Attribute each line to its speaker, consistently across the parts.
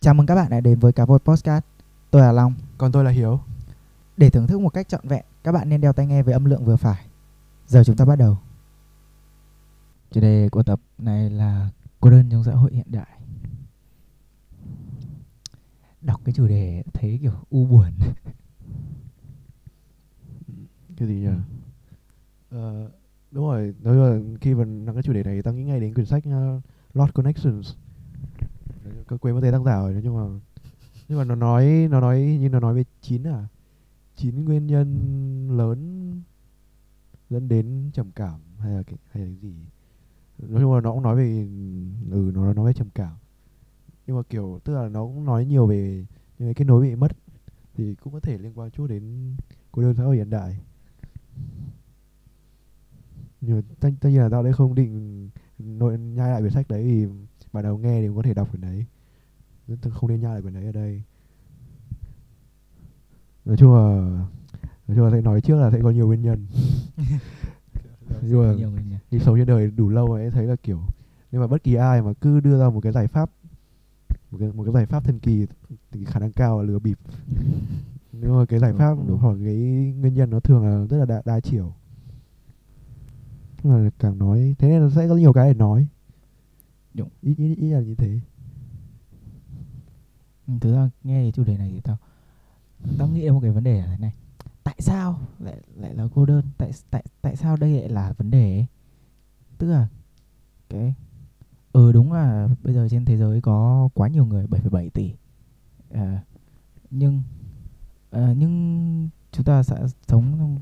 Speaker 1: Chào mừng các bạn đã đến với Cá Vội Podcast. Tôi là Long.
Speaker 2: Còn tôi là Hiếu.
Speaker 1: Để thưởng thức một cách trọn vẹn, các bạn nên đeo tai nghe với âm lượng vừa phải. Giờ chúng ta bắt đầu. Chủ đề của tập này là cô đơn trong xã hội hiện đại. Đọc cái chủ đề thấy kiểu u buồn.
Speaker 2: Cái gì nhỉ?
Speaker 1: Ừ.
Speaker 2: Ờ, đúng rồi, nói là khi mà nói cái chủ đề này tao nghĩ ngay đến quyển sách uh, Lost Connections. Có quên mất tên tác giả rồi nhưng mà nhưng mà nó nói nó nói như nó nói về chín à? Chín nguyên nhân lớn dẫn đến trầm cảm hay là cái hay là cái gì? Nói chung là nó cũng nói về ừ nó nói về trầm cảm. Nhưng mà kiểu tức là nó cũng nói nhiều về những cái kết nối bị mất thì cũng có thể liên quan chút đến cô đơn xã hội hiện đại. Nhưng mà tất, tất nhiên là tao đấy không định nội nhai lại quyển sách đấy thì bạn nào nghe thì cũng có thể đọc quyển đấy. Tao không nên nhai lại quyển đấy ở đây. Nói chung là nói chung là sẽ nói trước là sẽ có nhiều nguyên nhân. Nhưng mà đi sống trên đời đủ lâu ấy thấy là kiểu nhưng mà bất kỳ ai mà cứ đưa ra một cái giải pháp một cái một cái giải pháp thần kỳ thì khả năng cao là lừa bịp. Nhưng mà cái giải pháp
Speaker 1: đúng.
Speaker 2: hoặc cái nguyên nhân nó thường là rất là đa, đa chiều. Mà càng nói thế nên là sẽ có nhiều cái để nói.
Speaker 1: Đúng.
Speaker 2: ít ít ít là như thế
Speaker 1: Ừ, thực ra nghe cái chủ đề này thì tao tao nghĩ đến một cái vấn đề là thế này. Tại sao lại lại là cô đơn? Tại tại tại sao đây lại là vấn đề ấy? Tức là cái ừ đúng là bây giờ trên thế giới có quá nhiều người 7,7 tỷ. À, nhưng à, nhưng chúng ta sẽ sống trong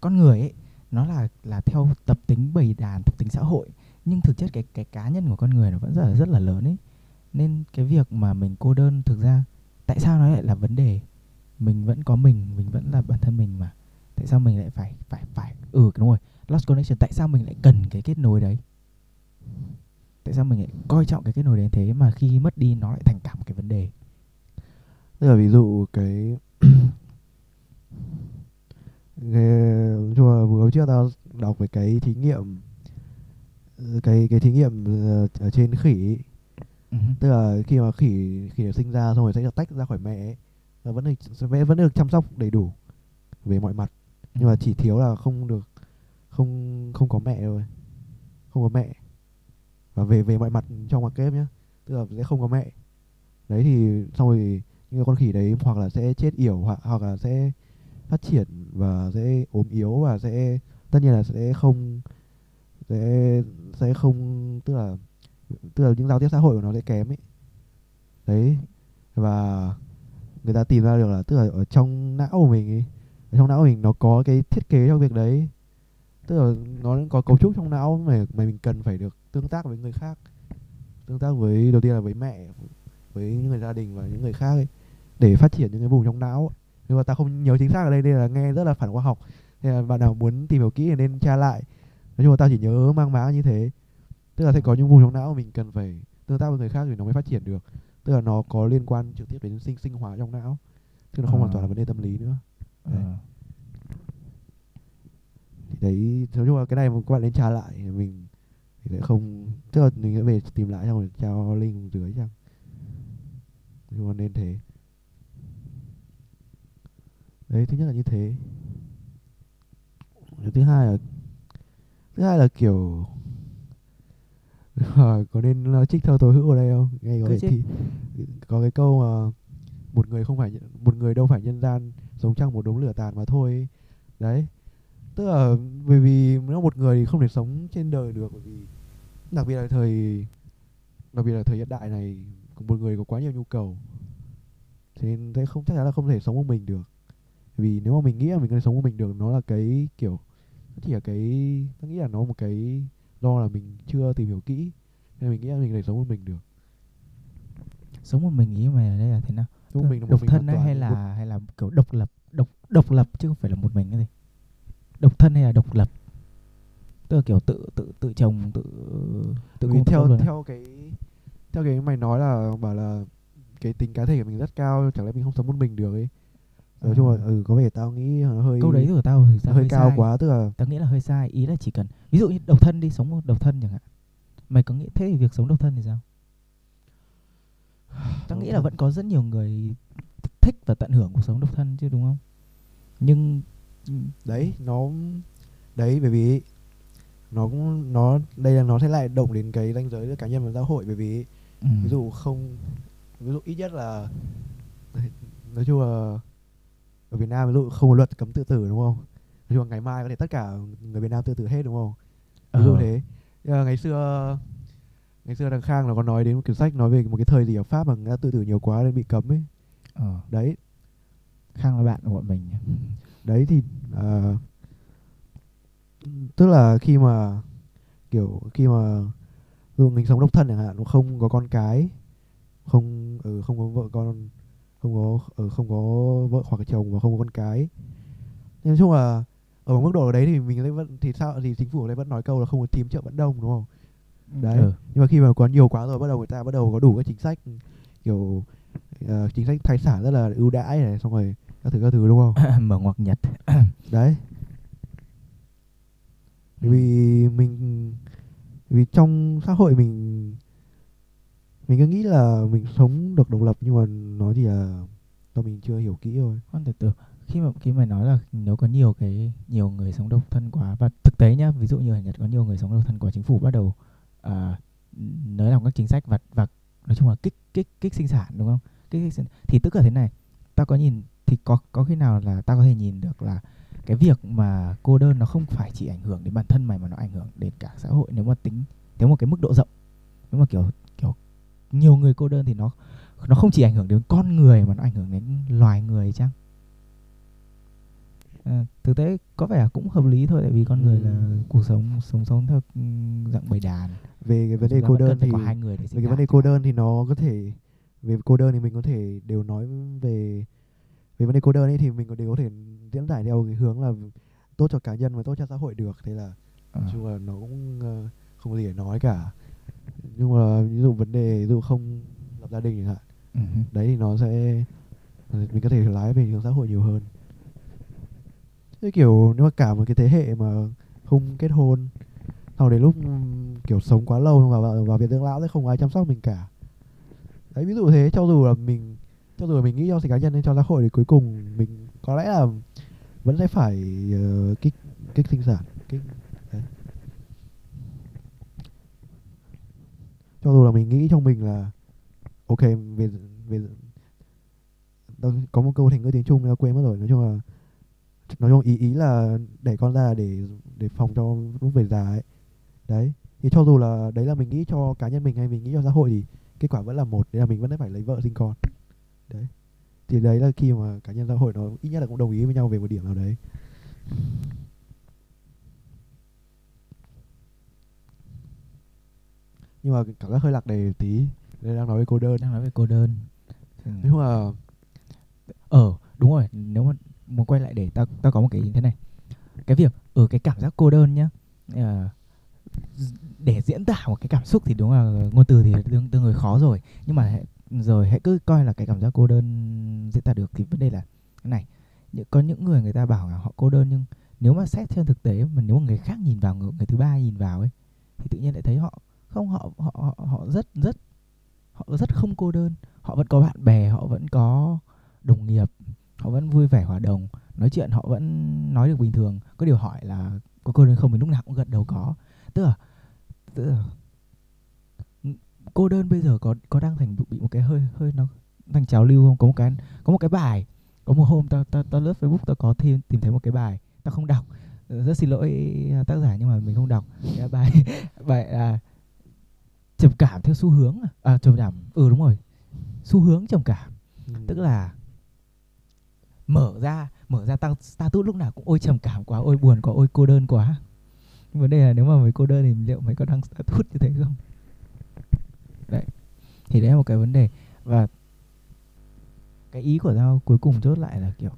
Speaker 1: con người ấy nó là là theo tập tính bầy đàn, tập tính xã hội nhưng thực chất cái cái cá nhân của con người nó vẫn rất là rất là lớn ấy nên cái việc mà mình cô đơn thực ra, tại sao nó lại là vấn đề? Mình vẫn có mình mình vẫn là bản thân mình mà. Tại sao mình lại phải phải phải ừ đúng rồi, lost connection, tại sao mình lại cần cái kết nối đấy? Tại sao mình lại coi trọng cái kết nối đến thế mà khi mất đi nó lại thành cả một cái vấn đề?
Speaker 2: Tức là ví dụ cái nhưng mà vừa trước tao đọc về cái thí nghiệm, cái cái thí nghiệm ờ, ở trên khỉ
Speaker 1: Ừ.
Speaker 2: Tức là khi mà khỉ khỉ được sinh ra xong rồi sẽ được tách ra khỏi mẹ ấy, là vẫn được sẽ vẫn được chăm sóc đầy đủ về mọi mặt. Nhưng mà chỉ thiếu là không được không không có mẹ thôi. Không có mẹ. Và về về mọi mặt trong mặt kép nhá. Tức là sẽ không có mẹ. Đấy thì xong rồi những con khỉ đấy hoặc là sẽ chết yểu hoặc hoặc là sẽ phát triển và sẽ ốm yếu và sẽ tất nhiên là sẽ không sẽ sẽ không tức là tức là những giao tiếp xã hội của nó sẽ kém ấy. Đấy. Và người ta tìm ra được là, tức là ở trong não của mình ấy, ở trong não của mình nó có cái thiết kế cho việc đấy. Tức là nó có cấu trúc trong não mà mà mình cần phải được tương tác với người khác. Tương tác với, đầu tiên là với mẹ, với những người gia đình và những người khác ấy, để phát triển những cái vùng trong não nhưng mà ta không nhớ chính xác ở đây nên là nghe rất là phản khoa học. Nên là bạn nào muốn tìm hiểu kỹ thì nên tra lại. Nói chung là ta chỉ nhớ mang má như thế tức là sẽ có những vùng trong não mà mình cần phải tương tác với người khác thì nó mới phát triển được tức là nó có liên quan trực tiếp đến sinh sinh hóa trong não chứ nó không
Speaker 1: À.
Speaker 2: hoàn toàn là vấn đề tâm lý nữa đấy.
Speaker 1: Ờ.
Speaker 2: thì đấy nói chung là cái này mà các bạn nên tra lại thì mình thì sẽ không tức là mình sẽ về tìm lại xong rồi trao link dưới chăng nhưng mà nên thế đấy thứ nhất là như thế thứ hai là thứ hai là kiểu Ờ, có nên uh, trích thơ tố hữu ở đây không? Nghe có thì có cái câu mà một người không phải một người đâu phải nhân gian sống trong một đống lửa tàn mà thôi ấy. đấy. Tức là bởi vì nếu một người thì không thể sống trên đời được bởi vì đặc biệt là thời đặc biệt là thời hiện đại này một người có quá nhiều nhu cầu thế nên sẽ không chắc chắn là không thể sống một mình được. Vì nếu mà mình nghĩ là mình có thể sống một mình được nó là cái kiểu chỉ là cái tôi nghĩ là nó một cái do là mình chưa tìm hiểu kỹ nên mình nghĩ là mình thể sống một mình được.
Speaker 1: Sống một mình ý mày ở đây là thế nào?
Speaker 2: Sống một mình là một
Speaker 1: độc
Speaker 2: mình
Speaker 1: thân
Speaker 2: hoàn
Speaker 1: ấy,
Speaker 2: toàn
Speaker 1: hay
Speaker 2: một-
Speaker 1: là hay là kiểu độc lập độc độc lập chứ không phải là một mình cái gì? Độc thân hay là độc lập? Tức là kiểu tự tự tự chồng tự tự cung
Speaker 2: theo theo cái theo cái mày nói là bảo là cái tính cá thể của mình rất cao chẳng lẽ mình không sống một mình được ấy nói chung là ừ có vẻ tao nghĩ hơi
Speaker 1: câu đấy của tao
Speaker 2: nó
Speaker 1: tao
Speaker 2: hơi cao
Speaker 1: sai.
Speaker 2: quá tức là
Speaker 1: tao nghĩ là hơi sai ý là chỉ cần ví dụ như độc thân đi sống một độc thân chẳng hạn. Mày có nghĩ thế thì việc sống độc thân thì sao? Tao nghĩ là vẫn có rất nhiều người thích và tận hưởng cuộc sống độc thân chứ đúng không? Nhưng
Speaker 2: đấy nó đấy bởi vì nó cũng nó đây là nó sẽ lại động đến cái ranh giới giữa cá nhân và xã hội bởi vì
Speaker 1: ừ,
Speaker 2: ví dụ không ví dụ ít nhất là nói chung là ở Việt Nam ví dụ không có luật cấm tự tử đúng không? Nói chung là ngày mai có thể tất cả người Việt Nam tự tử hết đúng không? Ví dụ
Speaker 1: ờ,
Speaker 2: thế. Nhưng mà ngày xưa ngày xưa thằng Khang nó có nói đến một quyển sách nói về một cái thời gì ở Pháp mà người ta tự tử nhiều quá nên bị cấm ấy.
Speaker 1: Ờ,
Speaker 2: đấy.
Speaker 1: Khang là bạn của bọn mình
Speaker 2: đấy thì à, tức là khi mà kiểu khi mà dụ mình sống độc thân chẳng hạn nó không có con cái không ừ, không có vợ con không có ừ, không có vợ hoặc là chồng và không có con cái. Nhưng nói chung là ở mức độ đấy thì mình lại vẫn thì sao thì chính phủ ở đây vẫn nói câu là không có tím chợ vẫn đông đúng không? Đấy
Speaker 1: Ừ.
Speaker 2: nhưng mà khi mà có nhiều quá rồi bắt đầu người ta bắt đầu có đủ các chính sách kiểu ờ, chính sách thai sản rất là ưu đãi này xong rồi các thứ các thứ đúng không?
Speaker 1: Mở ngoặc nhật.
Speaker 2: Đấy. Vì mình vì trong xã hội mình mình cứ nghĩ là mình sống được độc lập nhưng mà nó thì là do mình chưa hiểu kỹ thôi.
Speaker 1: Con từ từ khi mà khi mày nói là nếu có nhiều cái nhiều người sống độc thân quá và thực tế nhá ví dụ như ở Nhật có nhiều người sống độc thân quá chính phủ bắt đầu à, nới lỏng các chính sách và và nói chung là kích kích kích sinh sản đúng không? Kích, kích sinh, thì tức là thế này ta có nhìn thì có có khi nào là ta có thể nhìn được là cái việc mà cô đơn nó không phải chỉ ảnh hưởng đến bản thân mày mà nó ảnh hưởng đến cả xã hội nếu mà tính nếu một cái mức độ rộng nếu mà kiểu nhiều người cô đơn thì nó nó không chỉ ảnh hưởng đến con người mà nó ảnh hưởng đến loài người chăng? À, thực tế có vẻ cũng hợp lý thôi tại vì con người là
Speaker 2: Ừm.
Speaker 1: cuộc sống sống sống theo ừ, dạng bầy đàn.
Speaker 2: Về cái vấn đề
Speaker 1: Chúng
Speaker 2: cô đơn thì
Speaker 1: có hai người để
Speaker 2: về cái vấn đề cô đơn thì nó có thể về cô đơn thì mình có thể đều nói về về vấn đề cô đơn ấy thì mình có đều có thể diễn giải theo cái hướng là tốt cho cá nhân và tốt cho xã hội được. Thế là nói chung là nó cũng ờ, không có gì để nói cả nhưng mà ví dụ vấn đề ví dụ không lập gia đình chẳng hạn
Speaker 1: Ừ hứ.
Speaker 2: đấy thì nó sẽ mình có thể lái về hướng xã hội nhiều hơn thế kiểu nếu mà cả một cái thế hệ mà không kết hôn sau đến lúc ừm, kiểu sống quá lâu và vào, vào viện dưỡng lão sẽ không ai chăm sóc mình cả đấy ví dụ thế cho dù là mình cho dù là mình nghĩ cho sự cá nhân hay cho xã hội thì cuối cùng mình có lẽ là vẫn sẽ phải ờ, kích kích sinh sản kích đấy cho dù là mình nghĩ trong mình là, ok, về về, Tao có một câu thành ngữ tiếng Trung tao quên mất rồi. Nói chung là, nói chung ý ý là để con ra để để phòng cho lúc về già ấy. Đấy, thì cho dù là đấy là mình nghĩ cho cá nhân mình hay mình nghĩ cho xã hội thì kết quả vẫn là một, đấy là mình vẫn phải lấy vợ sinh con. Đấy, thì đấy là khi mà cá nhân xã hội nó ít nhất là cũng đồng ý với nhau về một điểm nào đấy. Nhưng mà cảm giác hơi lạc đề tí đây đang nói về cô đơn.
Speaker 1: Đang nói về cô đơn. Ừ.
Speaker 2: nói chung là
Speaker 1: ờ đúng rồi nếu mà muốn quay lại để tao tao có một cái như thế này. Cái việc ở cái cảm giác cô đơn nhá ờ, để diễn tả một cái cảm xúc thì đúng là ngôn từ thì tương, tương người khó rồi. Nhưng mà hãy- rồi hãy cứ coi là cái cảm giác cô đơn diễn tả được thì vấn đề là cái này. Có những người người ta bảo là họ cô đơn nhưng nếu mà xét theo thực tế mà nếu mà người khác nhìn vào người, người thứ ba nhìn vào ấy thì tự nhiên lại thấy họ không họ họ họ, họ rất rất họ rất không cô đơn. Họ vẫn có bạn bè họ vẫn có đồng nghiệp họ vẫn vui vẻ hòa đồng. Nói chuyện họ vẫn nói được bình thường. Có điều hỏi là có cô đơn không thì lúc nào cũng gật đầu có. Tức là tức là ừ, cô đơn bây giờ có có đang thành bị một cái hơi hơi nó thành trào lưu không? Có một cái có một cái bài. Có một hôm tao tao tao lướt facebook tao có thêm tìm thấy một cái bài. Tao không đọc. Rất xin lỗi tác giả nhưng mà mình không đọc. Bài bài là trầm cảm theo xu hướng à, à trầm cảm ừ đúng rồi. Xu hướng trầm cảm.
Speaker 2: Ừ,
Speaker 1: tức là mở ra mở ra tăng status lúc nào cũng ôi trầm cảm quá ôi buồn quá ôi cô đơn quá. Nhưng vấn đề là nếu mà mày cô đơn thì liệu mày có đăng status như thế không? Đấy. Thì đấy là một cái vấn đề. Và cái ý của tao cuối cùng chốt lại là kiểu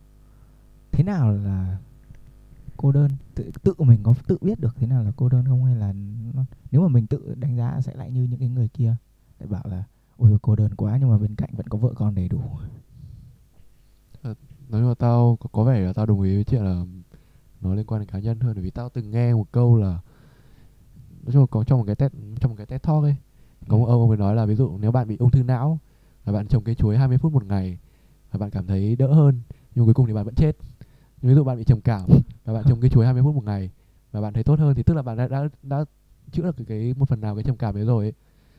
Speaker 1: thế nào là cô đơn tự tự mình có tự biết được thế nào là cô đơn không? Hay là nó, nếu mà mình tự đánh giá sẽ lại như những cái người kia lại bảo là ôi cô đơn quá nhưng mà bên cạnh vẫn có vợ con đầy đủ.
Speaker 2: Nói chung là tao có, có vẻ là tao đồng ý với chuyện là nó liên quan đến cá nhân hơn bởi vì tao từng nghe một câu là nói chung là có trong một cái TED trong một cái TED Talk ấy có một ông ông ấy nói là ví dụ nếu bạn bị ung thư não và bạn trồng cây chuối 20 phút một ngày và bạn cảm thấy đỡ hơn nhưng cuối cùng thì bạn vẫn chết ví dụ bạn bị trầm cảm và bạn trồng cây chuối 20 phút một ngày và bạn thấy tốt hơn thì tức là bạn đã đã, đã chữa được cái, cái một phần nào cái trầm cảm đấy rồi ấy.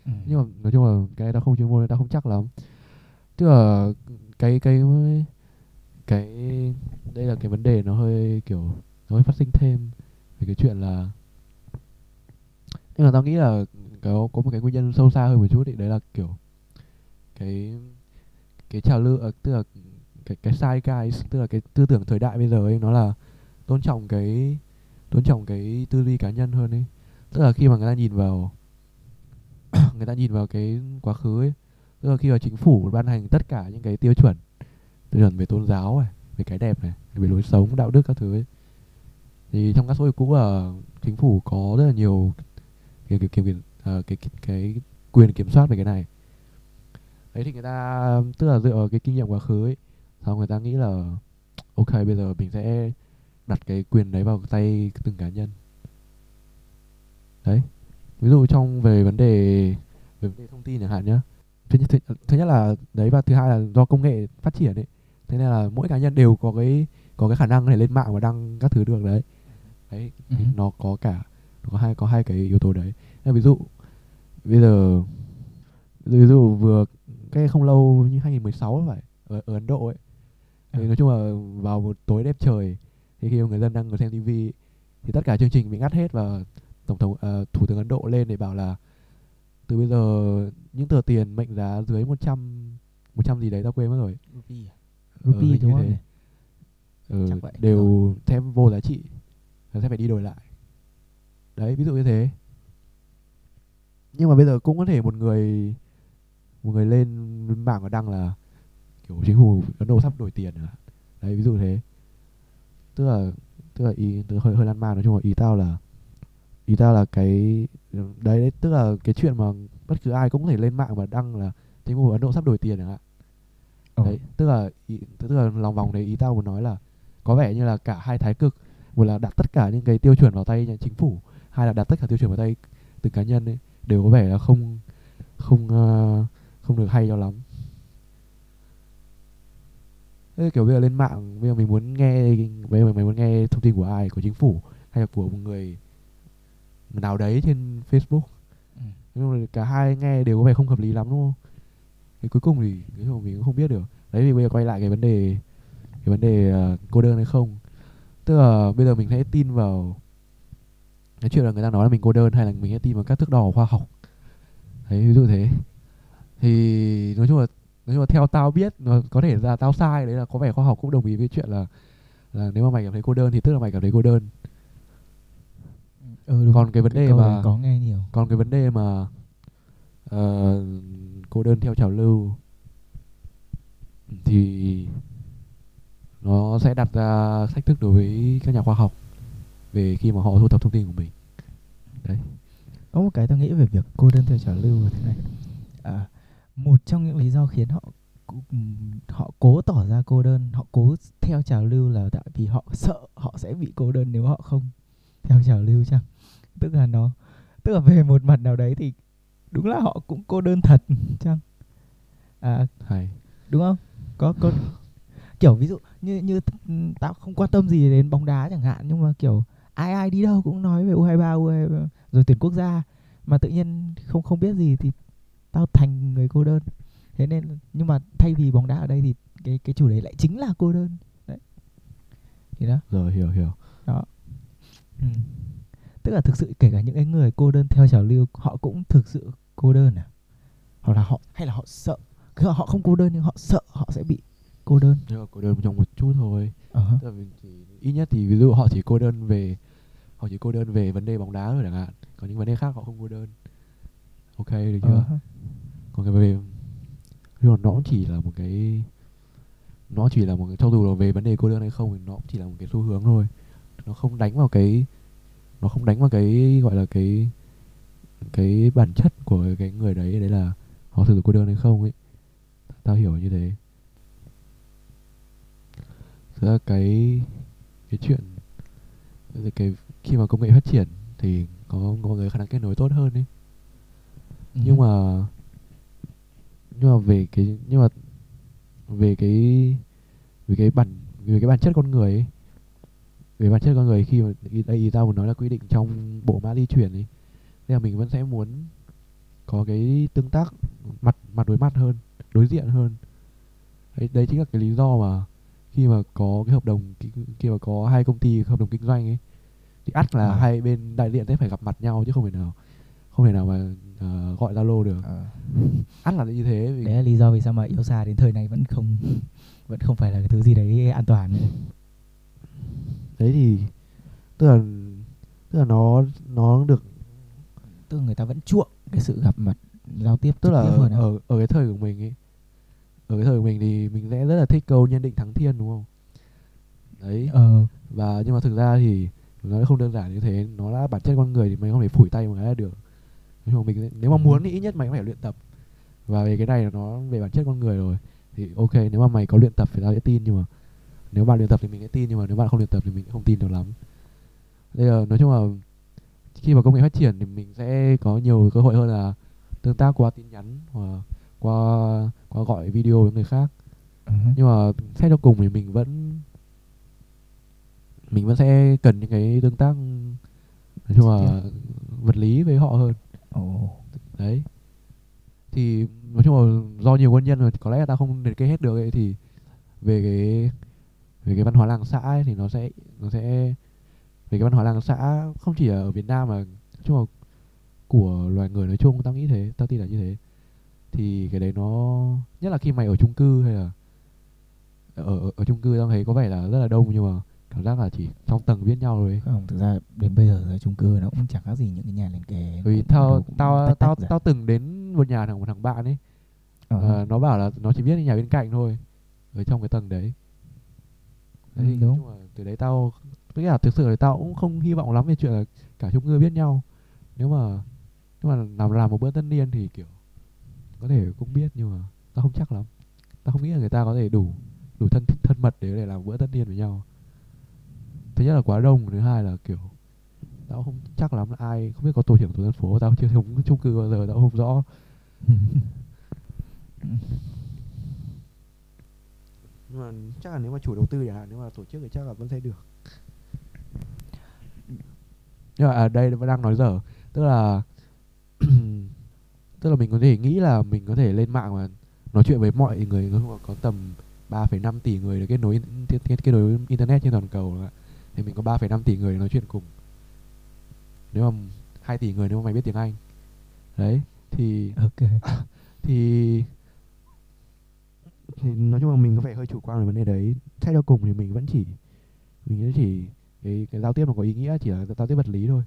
Speaker 1: Ừ.
Speaker 2: nhưng mà nói chung là cái này tao không chuyên môn tao không chắc lắm tức là cái cái cái đây là cái vấn đề nó hơi kiểu nó hơi phát sinh thêm về cái chuyện là nhưng mà tao nghĩ là có có một cái nguyên nhân sâu xa hơn một chút thì đấy là kiểu cái cái trào lưu ờ, tức là cái cái sai guys tức là cái tư tưởng thời đại bây giờ ấy nó là tôn trọng cái tôn trọng cái tư duy cá nhân hơn ấy. Tức là khi mà người ta nhìn vào người ta nhìn vào cái quá khứ ấy tức là khi mà chính phủ ban hành tất cả những cái tiêu chuẩn tiêu chuẩn về tôn giáo này về cái đẹp này về lối sống đạo đức các thứ ấy thì trong các số hội cũ là chính phủ có rất là nhiều cái cái, cái, cái, ờ, cái, cái, cái quyền kiểm soát về cái này. Đấy thì người ta tức là dựa vào cái kinh nghiệm quá khứ ấy xong người ta nghĩ là ok bây giờ mình sẽ đặt cái quyền đấy vào tay từng cá nhân. Đấy. Ví dụ trong về vấn đề về vấn đề thông tin chẳng hạn nhá. Thứ nhất, thứ, thứ nhất là đấy và thứ hai là do công nghệ phát triển ấy. Thế nên là mỗi cá nhân đều có cái có cái khả năng thể lên mạng và đăng các thứ được đấy. Đấy thì
Speaker 1: Ừ.
Speaker 2: nó có cả nó có hai có hai cái yếu tố đấy. Nên ví dụ bây giờ ví dụ vừa cái không lâu như 2016 phải ở, ở Ấn Độ ấy thì
Speaker 1: Ừ.
Speaker 2: nói chung là vào một tối đẹp trời thì khi người dân đang ngồi xem tivi thì tất cả chương trình bị ngắt hết và tổng thống ờ, thủ tướng Ấn Độ lên để bảo là từ bây giờ những tờ tiền mệnh giá dưới 100 100 gì đấy tao quên mất rồi
Speaker 1: Rupee à?
Speaker 2: Ừ,
Speaker 1: Rupee
Speaker 2: hình
Speaker 1: đúng không
Speaker 2: ừ,
Speaker 1: vậy.
Speaker 2: đều thêm vô giá trị và sẽ phải đi đổi lại đấy ví dụ như thế nhưng mà bây giờ cũng có thể một người một người lên mạng và đăng là kiểu chính phủ Ấn Độ sắp đổi tiền à. đấy ví dụ thế tức là tức là ý tức là hơi hơi lan man nói chung là ý tao là ý tao là cái đấy, đấy tức là cái chuyện mà bất cứ ai cũng có thể lên mạng và đăng là chính phủ Ấn Độ sắp đổi tiền chẳng hạn
Speaker 1: Ồ.
Speaker 2: đấy tức là ý, tức là lòng vòng đấy ý tao muốn nói là có vẻ như là cả hai thái cực một là đặt tất cả những cái tiêu chuẩn vào tay nhà chính phủ hai là đặt tất cả tiêu chuẩn vào tay từng cá nhân ấy đều có vẻ là không không ờ, không được hay cho lắm Thế kiểu bây giờ lên mạng bây giờ mình muốn nghe bây giờ mình muốn nghe thông tin của ai của chính phủ hay là của một người nào đấy trên Facebook?
Speaker 1: Ừ.
Speaker 2: nhưng mà cả hai nghe đều có vẻ không hợp lý lắm đúng không? Thì cuối cùng thì cái mà mình cũng không biết được. Đấy thì bây giờ quay lại cái vấn đề cái vấn đề ờ, cô đơn hay không? Tức là bây giờ mình sẽ tin vào cái chuyện là người ta nói là mình cô đơn hay là mình sẽ tin vào các thước đo khoa học. Đấy ví dụ thế. Thì nói chung là nói chung là theo tao biết nó có thể là tao sai đấy là có vẻ khoa học cũng đồng ý với chuyện là là nếu mà mày cảm thấy cô đơn thì tức là mày cảm thấy cô đơn.
Speaker 1: Ừ, đúng.
Speaker 2: còn cái vấn đề mà
Speaker 1: có nghe nhiều.
Speaker 2: còn cái vấn đề mà ờ, cô đơn theo trào lưu thì nó sẽ đặt ra thách thức đối với các nhà khoa học về khi mà họ thu thập thông tin của mình. Đấy.
Speaker 1: Có một cái tôi nghĩ về việc cô đơn theo trào lưu thế này. À, một trong những lý do khiến họ họ cố tỏ ra cô đơn họ cố theo trào lưu là tại vì họ sợ họ sẽ bị cô đơn nếu họ không theo trào lưu chăng? Tức là nó tức là về một mặt nào đấy thì đúng là họ cũng cô đơn thật chăng? À,
Speaker 2: hay.
Speaker 1: đúng không? Có có kiểu ví dụ như như tao không quan tâm gì đến bóng đá chẳng hạn nhưng mà kiểu ai ai đi đâu cũng nói về U23 U23 rồi tuyển quốc gia mà tự nhiên không không biết gì thì tao thành người cô đơn. Thế nên nhưng mà thay vì bóng đá ở đây thì cái cái chủ đề lại chính là cô đơn. Đấy. Thì đó.
Speaker 2: Rồi hiểu hiểu.
Speaker 1: Ừ. tức là thực sự kể cả những cái người cô đơn theo trào lưu họ cũng thực sự cô đơn à? Hoặc là họ hay là họ sợ? Cứ họ không cô đơn nhưng họ sợ họ sẽ bị cô đơn.
Speaker 2: Nhưng mà cô đơn trong một chút thôi.
Speaker 1: Ờ.
Speaker 2: Tức là mình chỉ, ít nhất thì ví dụ họ chỉ cô đơn về họ chỉ cô đơn về vấn đề bóng đá thôi chẳng hạn. Còn những vấn đề khác họ không cô đơn ok được chưa?
Speaker 1: Ờ.
Speaker 2: còn cái về nhưng mà nó chỉ là một cái nó chỉ là một cái cho dù là về vấn đề cô đơn hay không thì nó cũng chỉ là một cái xu hướng thôi. Nó không đánh vào cái nó không đánh vào cái gọi là cái cái bản chất của cái người đấy đấy là họ thực sự cô đơn hay không ấy. Tao hiểu như thế. Thực ra cái cái chuyện cái khi mà công nghệ phát triển thì có có mọi người khả năng kết nối tốt hơn ấy
Speaker 1: Ừ.
Speaker 2: nhưng mà nhưng mà về cái nhưng mà về cái về cái bản về cái bản chất con người ấy về bản chất con người khi mà đây ý tao muốn nói là quy định trong bộ mã di chuyển ấy nên là mình vẫn sẽ muốn có cái tương tác mặt mặt đối mặt hơn đối diện hơn đấy, đấy chính là cái lý do mà khi mà có cái hợp đồng khi, mà có hai công ty hợp đồng kinh doanh ấy thì ắt là
Speaker 1: Ờ.
Speaker 2: hai bên đại diện sẽ phải gặp mặt nhau chứ không thể nào không thể nào mà ờ, gọi zalo được.
Speaker 1: Ờ,
Speaker 2: ắt là như thế vì
Speaker 1: đấy là lý do vì sao mà yêu xa đến thời này vẫn không vẫn không phải là cái thứ gì đấy an toàn. Ấy.
Speaker 2: đấy thì tức là tức là nó nó được
Speaker 1: tức là người ta vẫn chuộng cái sự gặp mặt giao tiếp
Speaker 2: tức là
Speaker 1: tiếp
Speaker 2: ở, ở ở cái thời của mình ấy ở cái thời của mình thì mình sẽ rất là thích câu nhân định thắng thiên đúng không? Đấy.
Speaker 1: Ờ.
Speaker 2: Và nhưng mà thực ra thì nó không đơn giản như thế. Nó là bản chất con người thì mình không thể phủi tay một cái là được nhưng mà mình nếu mà
Speaker 1: Ừ.
Speaker 2: muốn thì ít nhất mày cũng phải luyện tập. Và về cái này là nó về bản chất con người rồi thì ok nếu mà mày có luyện tập thì tao sẽ tin nhưng mà nếu bạn luyện tập thì mình sẽ tin nhưng mà nếu bạn không luyện tập thì mình không tin được lắm. Đây là nói chung là khi mà công nghệ phát triển thì mình sẽ có nhiều cơ hội hơn là tương tác qua tin nhắn hoặc qua qua gọi video với người khác.
Speaker 1: Ừ.
Speaker 2: nhưng mà xét cho cùng thì mình vẫn mình vẫn sẽ cần những cái tương tác nói chung là vật lý với họ hơn
Speaker 1: ồ.
Speaker 2: Đấy. Thì nói chung là do nhiều nguyên nhân rồi có lẽ là ta không liệt kê hết được ấy thì về cái về cái văn hóa làng xã ấy, thì nó sẽ nó sẽ về cái văn hóa làng xã không chỉ ở Việt Nam mà nói chung là của loài người nói chung tao nghĩ thế tao tin là như thế. Thì cái đấy nó nhất là khi mày ở chung cư hay là ở ở, ở chung cư tao thấy có vẻ là rất là đông nhưng mà cảm giác là chỉ trong tầng biết nhau rồi
Speaker 1: không thực ra đến bây giờ chung cư nó cũng chẳng khác gì những cái nhà liền kề.
Speaker 2: Vì tao tao
Speaker 1: tách
Speaker 2: tao
Speaker 1: tách
Speaker 2: tao từng đến một nhà của một thằng bạn ấy.
Speaker 1: Ờ,
Speaker 2: Ờ, nó bảo là nó chỉ biết nhà bên cạnh thôi ở trong cái tầng đấy.
Speaker 1: Ừ,
Speaker 2: Đấy,
Speaker 1: đúng.
Speaker 2: nhưng mà từ đấy tao tức là thực sự là tao cũng không hy vọng lắm về chuyện là cả chung cư biết nhau. Nếu mà nếu mà làm làm một bữa tất niên thì kiểu có thể cũng biết nhưng mà tao không chắc lắm. Tao không nghĩ là người ta có thể đủ đủ thân thân mật để để làm bữa tất niên với nhau thứ nhất là quá đông thứ hai là kiểu tao không chắc lắm là ai không biết có tổ trưởng tổ dân phố tao chưa sống chung cư bao giờ tao không rõ. Nhưng mà chắc là nếu mà chủ đầu tư chẳng hạn nếu mà tổ chức thì chắc là vẫn sẽ được. Nhưng mà ở đây vẫn đang nói dở. Tức là tức là mình có thể nghĩ là mình có thể lên mạng và nói chuyện với mọi người có, có tầm 3,5 tỷ người để kết nối kết, kết, kết nối internet trên toàn cầu. Thì mình có 3,5 tỷ người nói chuyện cùng. Nếu mà 2 tỷ người nếu mà mày biết tiếng Anh. Đấy thì
Speaker 1: ok.
Speaker 2: thì thì nói chung là mình có vẻ hơi chủ quan về vấn đề đấy. Xét cho cùng thì mình vẫn chỉ mình vẫn chỉ cái cái giao tiếp nó có ý nghĩa chỉ là giao tiếp vật lý thôi.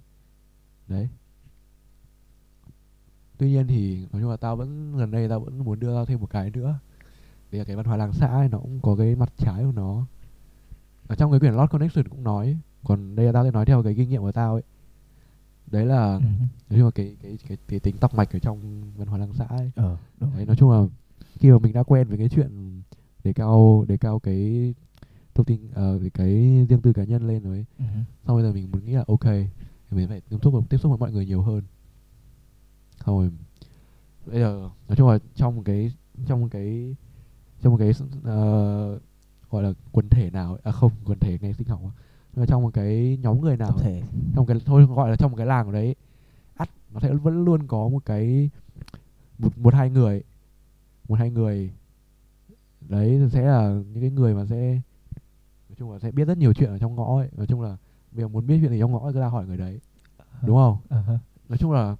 Speaker 2: Đấy. Tuy nhiên thì nói chung là tao vẫn gần đây tao vẫn muốn đưa ra thêm một cái nữa. Đấy là cái văn hóa làng xã ấy, nó cũng có cái mặt trái của nó ở trong cái quyển Lost Connection cũng nói còn đây là tao sẽ nói theo cái kinh nghiệm của tao ấy đấy là
Speaker 1: Ừ.
Speaker 2: nói chung là cái cái cái, cái tính tọc mạch ở trong văn hóa làng xã ấy
Speaker 1: ờ đúng
Speaker 2: Đấy, nói chung là khi mà mình đã quen với cái chuyện đề cao đề cao cái thông tin ờ, về cái riêng tư cá nhân lên rồi ấy.
Speaker 1: Ừ.
Speaker 2: Xong bây giờ mình muốn nghĩ là ok thì mình phải tiếp xúc tiếp xúc với mọi người nhiều hơn. Xong rồi bây giờ nói chung là trong một cái trong một cái trong một cái ờ, gọi là quần thể nào à không quần thể nghe sinh học mà trong một cái nhóm người nào ấy.
Speaker 1: thể.
Speaker 2: Trong cái thôi gọi là trong một cái làng ở đấy. Ắt nó sẽ vẫn luôn có một cái một một hai người. Một hai người. Đấy sẽ là những cái người mà sẽ nói chung là sẽ biết rất nhiều chuyện ở trong ngõ ấy. Nói chung là bây giờ muốn biết chuyện gì trong ngõ cứ ra hỏi người đấy. Đúng không?
Speaker 1: Ờ hơ.
Speaker 2: nói chung là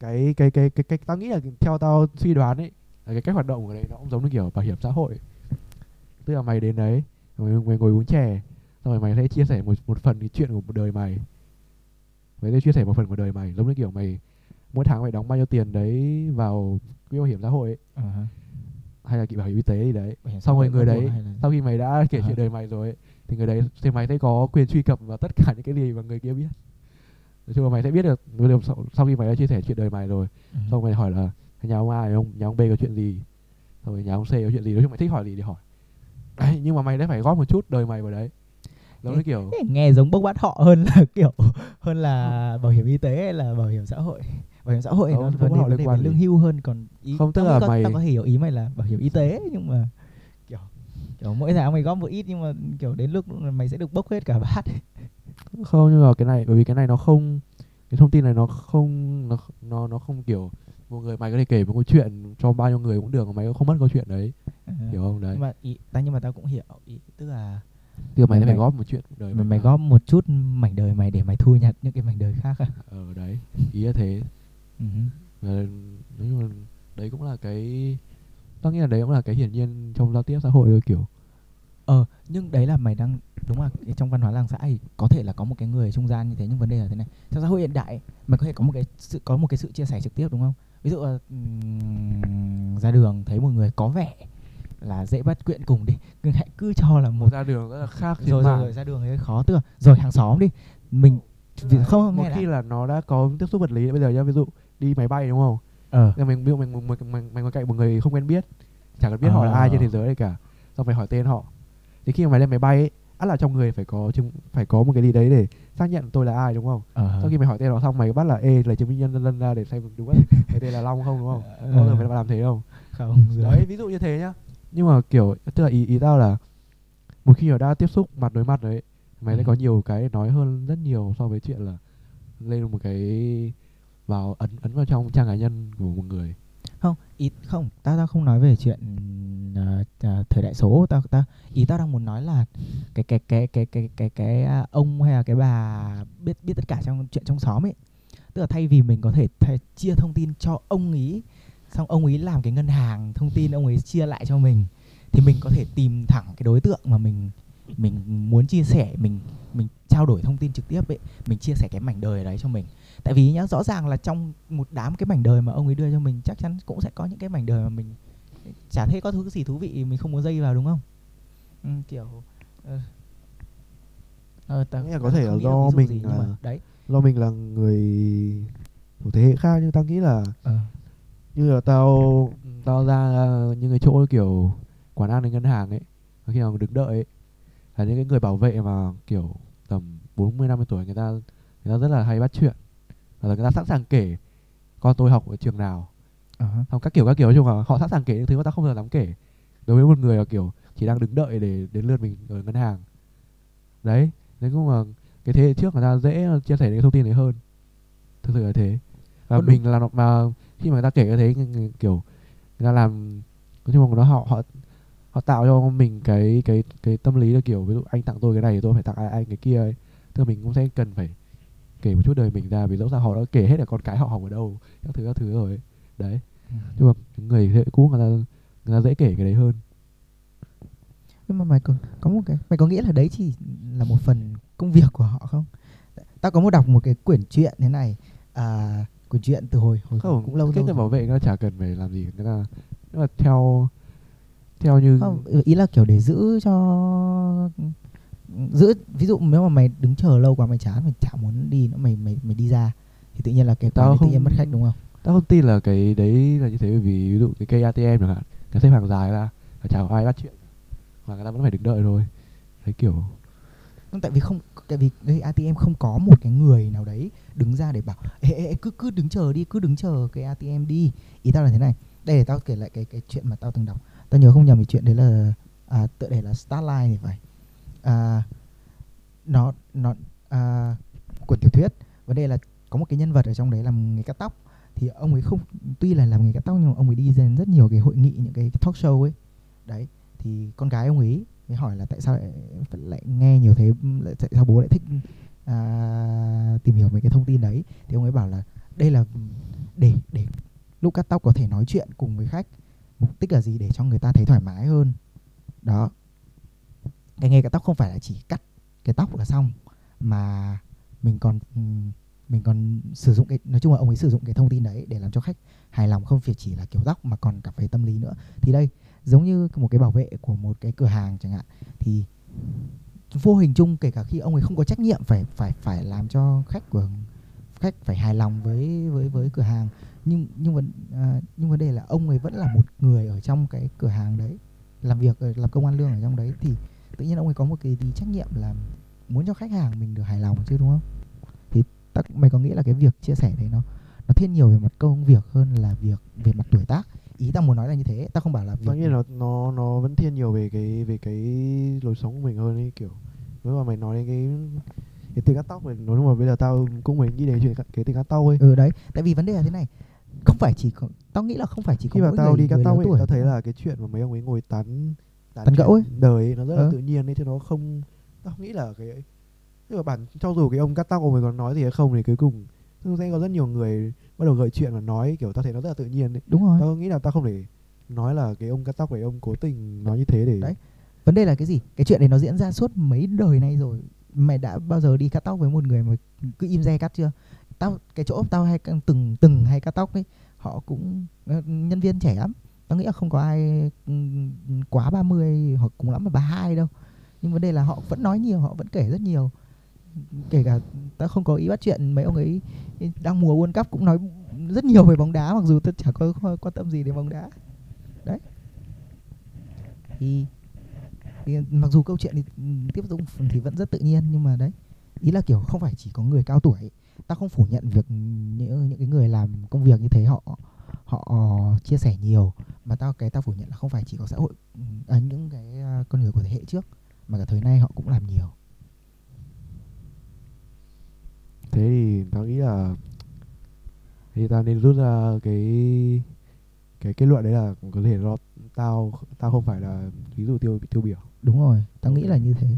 Speaker 2: cái cái cái cái cái tao nghĩ là theo tao suy đoán ấy là cái cách hoạt động của đấy nó cũng giống như kiểu bảo hiểm xã hội tức là mày đến đấy mày, mày ngồi uống chè xong rồi mày sẽ chia sẻ một một phần cái chuyện của một đời mày. Mày sẽ chia sẻ một phần của đời mày giống như kiểu mày mỗi tháng mày đóng bao nhiêu tiền đấy vào quỹ bảo hiểm xã hội ấy,
Speaker 1: Ờ. Hơ.
Speaker 2: hay là quỹ bảo hiểm y tế gì đấy.
Speaker 1: Bảo
Speaker 2: xong rồi người đấy
Speaker 1: là-
Speaker 2: sau khi mày đã kể
Speaker 1: À.
Speaker 2: chuyện đời mày rồi ấy, thì người đấy thì mày sẽ có quyền truy cập vào tất cả những cái gì mà người kia biết. Nói chung là mày sẽ biết được sau, sau khi mày đã chia sẻ chuyện đời mày rồi.
Speaker 1: Ừ.
Speaker 2: xong mày hỏi là nhà ông A ông nhà ông B có chuyện gì? Xong rồi nhà ông C có chuyện gì? Nói chung mày thích hỏi gì thì hỏi đấy, nhưng mà mày đã phải góp một chút đời mày vào đấy. Giống như kiểu
Speaker 1: nghe giống bốc bắt họ hơn là kiểu hơn là bảo hiểm y tế hay là bảo hiểm xã hội. Bảo hiểm xã hội
Speaker 2: Không,
Speaker 1: nó
Speaker 2: họ liên quan
Speaker 1: lương hưu hơn còn ý
Speaker 2: Không, tức là
Speaker 1: có,
Speaker 2: mày-
Speaker 1: tao có hiểu ý mày là bảo hiểm y tế nhưng mà kiểu kiểu mỗi tháng mày góp một ít nhưng mà kiểu đến lúc mày sẽ được bốc hết cả bát.
Speaker 2: Không nhưng mà cái này bởi vì cái này nó không cái thông tin này nó không nó nó nó không kiểu một người mày có thể kể một câu chuyện cho bao nhiêu người cũng được mà mày cũng không mất câu chuyện đấy hiểu không? Đấy.
Speaker 1: nhưng mà ý ta nhưng mà tao cũng hiểu. Ý tức là
Speaker 2: tức là mày
Speaker 1: mày-
Speaker 2: phải
Speaker 1: mày-
Speaker 2: góp một chuyện đời
Speaker 1: mày, mày
Speaker 2: mà.
Speaker 1: góp một chút mảnh đời mày để mày thu nhặt những cái mảnh đời khác à?
Speaker 2: Ờ đấy. Ý là thế.
Speaker 1: Ừ.
Speaker 2: Và nói chung là đấy cũng là cái tao nghĩ là đấy cũng là cái hiển nhiên trong giao tiếp xã hội thôi kiểu.
Speaker 1: Ờ nhưng đấy là mày đang đúng là trong văn hóa làng xã thì có thể là có một cái người trung gian như thế nhưng vấn đề là thế này. Trong xã hội hiện đại mày có thể có một cái sự có một cái sự chia sẻ trực tiếp đúng không? Ví dụ là ừm, ra đường thấy một người có vẻ là dễ bắt chuyện cùng đi. Nhưng hãy cứ cho là một
Speaker 2: ra đường rất là khác
Speaker 1: rồi, rồi rồi ra đường thấy khó. Là rồi hàng xóm đi. Mình vì không không
Speaker 2: một
Speaker 1: nghe
Speaker 2: khi
Speaker 1: đã.
Speaker 2: là nó đã có tiếp xúc vật lý bây giờ nhá ví dụ đi máy bay đúng không?
Speaker 1: Ờ.
Speaker 2: Mình ví dụ mình mình mình, mình, mình cạnh một người không quen biết chẳng cần biết họ là ai trên
Speaker 1: Ờ.
Speaker 2: thế giới này cả xong phải hỏi tên họ. Thì khi mà mày lên máy bay ấy ắt là trong người phải có chứng phải có một cái gì đấy để xác nhận tôi là ai đúng không?
Speaker 1: Ờ.
Speaker 2: Sau khi mày hỏi tên họ xong mày bắt là ê lấy chứng minh nhân dân ra để xem đúng không? Cái tên là long không? đúng không?
Speaker 1: Ờ.
Speaker 2: bao giờ phải làm thế không?
Speaker 1: Không
Speaker 2: đấy ví dụ như thế nhá nhưng mà kiểu tức là ý ý tao là một khi mà đã tiếp xúc mặt đối mặt đấy mày sẽ
Speaker 1: Ừ.
Speaker 2: có nhiều cái để nói hơn rất nhiều so với chuyện là lên một cái vào ấn ấn vào trong trang cá nhân của một người.
Speaker 1: Không ý không tao tao không nói về chuyện ờ, ờ, thời đại số. Tao tao ý tao đang muốn nói là cái cái cái cái cái cái cái à, ông hay là cái bà biết biết tất cả trong chuyện trong xóm ấy. Tức là thay vì mình có thể thay, chia thông tin cho ông ý xong ông ý làm cái ngân hàng thông tin ông ấy chia lại cho mình thì mình có thể tìm thẳng cái đối tượng mà mình mình muốn chia sẻ mình mình trao đổi thông tin trực tiếp ấy mình chia sẻ cái mảnh đời đấy cho mình. Tại vì nhá rõ ràng là trong một đám cái mảnh đời mà ông ấy đưa cho mình chắc chắn cũng sẽ có những cái mảnh đời mà mình chả thấy có thứ gì thú vị mình không muốn dây vào đúng không? Ừ, kiểu ờ, ờ,
Speaker 2: Nghĩa là có thể là do mình
Speaker 1: gì,
Speaker 2: là-
Speaker 1: đấy.
Speaker 2: do mình là người một thế hệ khác nhưng tao nghĩ là
Speaker 1: ờ,
Speaker 2: như là tao tao ra những cái chỗ kiểu quán ăn hay ngân hàng ấy khi mà đứng đợi ấy là những cái người bảo vệ mà kiểu tầm 40 50 tuổi người ta người ta rất là hay bắt chuyện và là người ta sẵn sàng kể con tôi học ở trường nào. Xong các kiểu các kiểu nói chung là họ sẵn sàng kể những thứ mà tao không bao giờ dám kể. Đối với một người là kiểu chỉ đang đứng đợi để đến lượt mình ở ngân hàng. Đấy đấy cũng là cái thế hệ trước người ta dễ chia sẻ những thông tin đấy hơn. Thực sự là thế và
Speaker 1: đúng.
Speaker 2: mình là nó- mà khi mà người ta kể cái thế kiểu người ta làm nói chung là nó họ họ họ tạo cho mình cái cái cái tâm lý là kiểu ví dụ anh tặng tôi cái này thì tôi phải tặng ai anh cái kia ấy tức là mình cũng sẽ cần phải kể một chút đời mình ra vì dẫu sao họ đã kể hết là con cái họ học ở đâu các thứ các thứ rồi ấy. đấy
Speaker 1: ừ.
Speaker 2: nhưng mà người thế cũ người ta người ta dễ kể cái đấy hơn
Speaker 1: nhưng mà mày có, có một cái mày có nghĩ là đấy chỉ là một phần công việc của họ không tao có một đọc một cái quyển truyện thế này à, quyển truyện từ hồi hồi
Speaker 2: không
Speaker 1: cũng lâu
Speaker 2: cái
Speaker 1: rồi.
Speaker 2: bảo vệ ta chả cần phải làm gì người ta nhưng mà theo theo như
Speaker 1: không ý là kiểu để giữ cho giữ ví dụ nếu mà mày đứng chờ lâu quá mày chán mày chả muốn đi nữa mày mày mày đi ra thì tự nhiên là cái quán tự nhiên mất khách đúng không
Speaker 2: tao không tin là cái đấy là như thế bởi vì ví dụ cái cây ATM chẳng hạn người xếp hàng dài ra và chả có ai bắt chuyện mà người ta vẫn phải đứng đợi thôi thấy kiểu
Speaker 1: tại vì không tại vì cái ATM không có một cái người nào đấy đứng ra để bảo ê, ê, ê, cứ cứ đứng chờ đi cứ đứng chờ cái ATM đi. Ý tao là thế này đây để tao kể lại cái cái chuyện mà tao từng đọc. Tao nhớ không nhầm thì chuyện đấy là à, tựa đề là Starline thì phải. À, nó nó à, cuốn tiểu thuyết. Vấn đề là có một cái nhân vật ở trong đấy làm nghề cắt tóc. Thì ông ấy không tuy là làm nghề cắt tóc nhưng mà ông ấy đi đến rất nhiều cái hội nghị những cái talk show ấy. Đấy thì con gái ông ấy mới hỏi là tại sao lại, lại nghe nhiều thế lại, tại sao bố lại thích à, tìm hiểu mấy cái thông tin đấy? Thì ông ấy bảo là đây là để để lúc cắt tóc có thể nói chuyện cùng với khách mục đích là gì? Để cho người ta thấy thoải mái hơn. Đó. Cái nghề cắt tóc không phải là chỉ cắt cái tóc là xong mà mình còn mình còn sử dụng cái nói chung là ông ấy sử dụng cái thông tin đấy để làm cho khách hài lòng không phải chỉ là kiểu tóc mà còn cả về tâm lý nữa. Thì đây giống như một cái bảo vệ của một cái cửa hàng chẳng hạn. Thì vô hình chung kể cả khi ông ấy không có trách nhiệm phải phải phải làm cho khách của khách phải hài lòng với với với cửa hàng. Nhưng nhưng vấn à, nhưng vấn đề là ông ấy vẫn là một người ở trong cái cửa hàng đấy làm việc làm công ăn lương ở trong đấy. Thì tự nhiên ông ấy có một cái tí trách nhiệm là muốn cho khách hàng mình được hài lòng chứ đúng không? Thì tắc mày có nghĩ là cái việc chia sẻ đấy nó nó thiên nhiều về mặt công việc hơn là việc về mặt tuổi tác? Ý tao muốn nói là như thế tao không bảo là
Speaker 2: tao nghĩ là nó nó nó vẫn thiên nhiều về cái về cái lối sống của mình hơn ấy kiểu nếu mà mày nói đến cái cái tiền cắt tóc này nói chung là bây giờ tao cũng mới nghĩ đến chuyện cái tiền cắt tóc ấy
Speaker 1: ừ đấy tại vì vấn đề là thế này không phải chỉ có tao nghĩ là không phải chỉ có
Speaker 2: khi mà tao đi cắt tóc ấy
Speaker 1: tuổi
Speaker 2: tao thấy là cái chuyện mà mấy ông ấy ngồi tán
Speaker 1: Tán gẫu ấy.
Speaker 2: đời ấy, nó rất là
Speaker 1: Ờ.
Speaker 2: tự nhiên ấy chứ nó không tao nghĩ là cái ấy nhưng mà bản cho dù cái ông cắt tóc ông ấy có nói gì hay không thì cuối cùng sẽ có rất nhiều người bắt đầu gợi chuyện và nói kiểu tao thấy nó rất là tự nhiên ấy.
Speaker 1: Đúng rồi.
Speaker 2: Tao nghĩ là tao không thể nói là cái ông cắt tóc đấy ông cố tình nói như thế để
Speaker 1: Đấy. vấn đề là cái gì? Cái chuyện đấy nó diễn ra suốt mấy đời nay rồi. Mày đã bao giờ đi cắt tóc với một người mà cứ im re cắt chưa? Tao cái chỗ tao hay từng từng hay cắt tóc ấy họ cũng ờ, nhân viên trẻ lắm. Tao nghĩ là không có ai ừm, quá 30 hoặc cũng lắm là 32 đâu. Nhưng vấn đề là họ vẫn nói nhiều họ vẫn kể rất nhiều kể cả tao không có ý bắt chuyện mấy ông ấy đang mùa World Cup cũng nói rất nhiều về bóng đá mặc dù tôi chả có quan tâm gì đến bóng đá. Đấy. Thì, thì mặc dù câu chuyện thì tiếp tục thì vẫn rất tự nhiên nhưng mà đấy ý là kiểu không phải chỉ có người cao tuổi. Tao không phủ nhận việc những những cái người làm công việc như thế họ họ chia sẻ nhiều. Mà tao cái tao phủ nhận là không phải chỉ có xã hội à, những cái à, con người của thế hệ trước mà cả thời nay họ cũng làm nhiều.
Speaker 2: Thế thì tao nghĩ là thì tao nên rút ra cái cái kết luận đấy là có thể do tao tao không phải là ví dụ tiêu tiêu biểu.
Speaker 1: Đúng rồi tao nghĩ là như thế.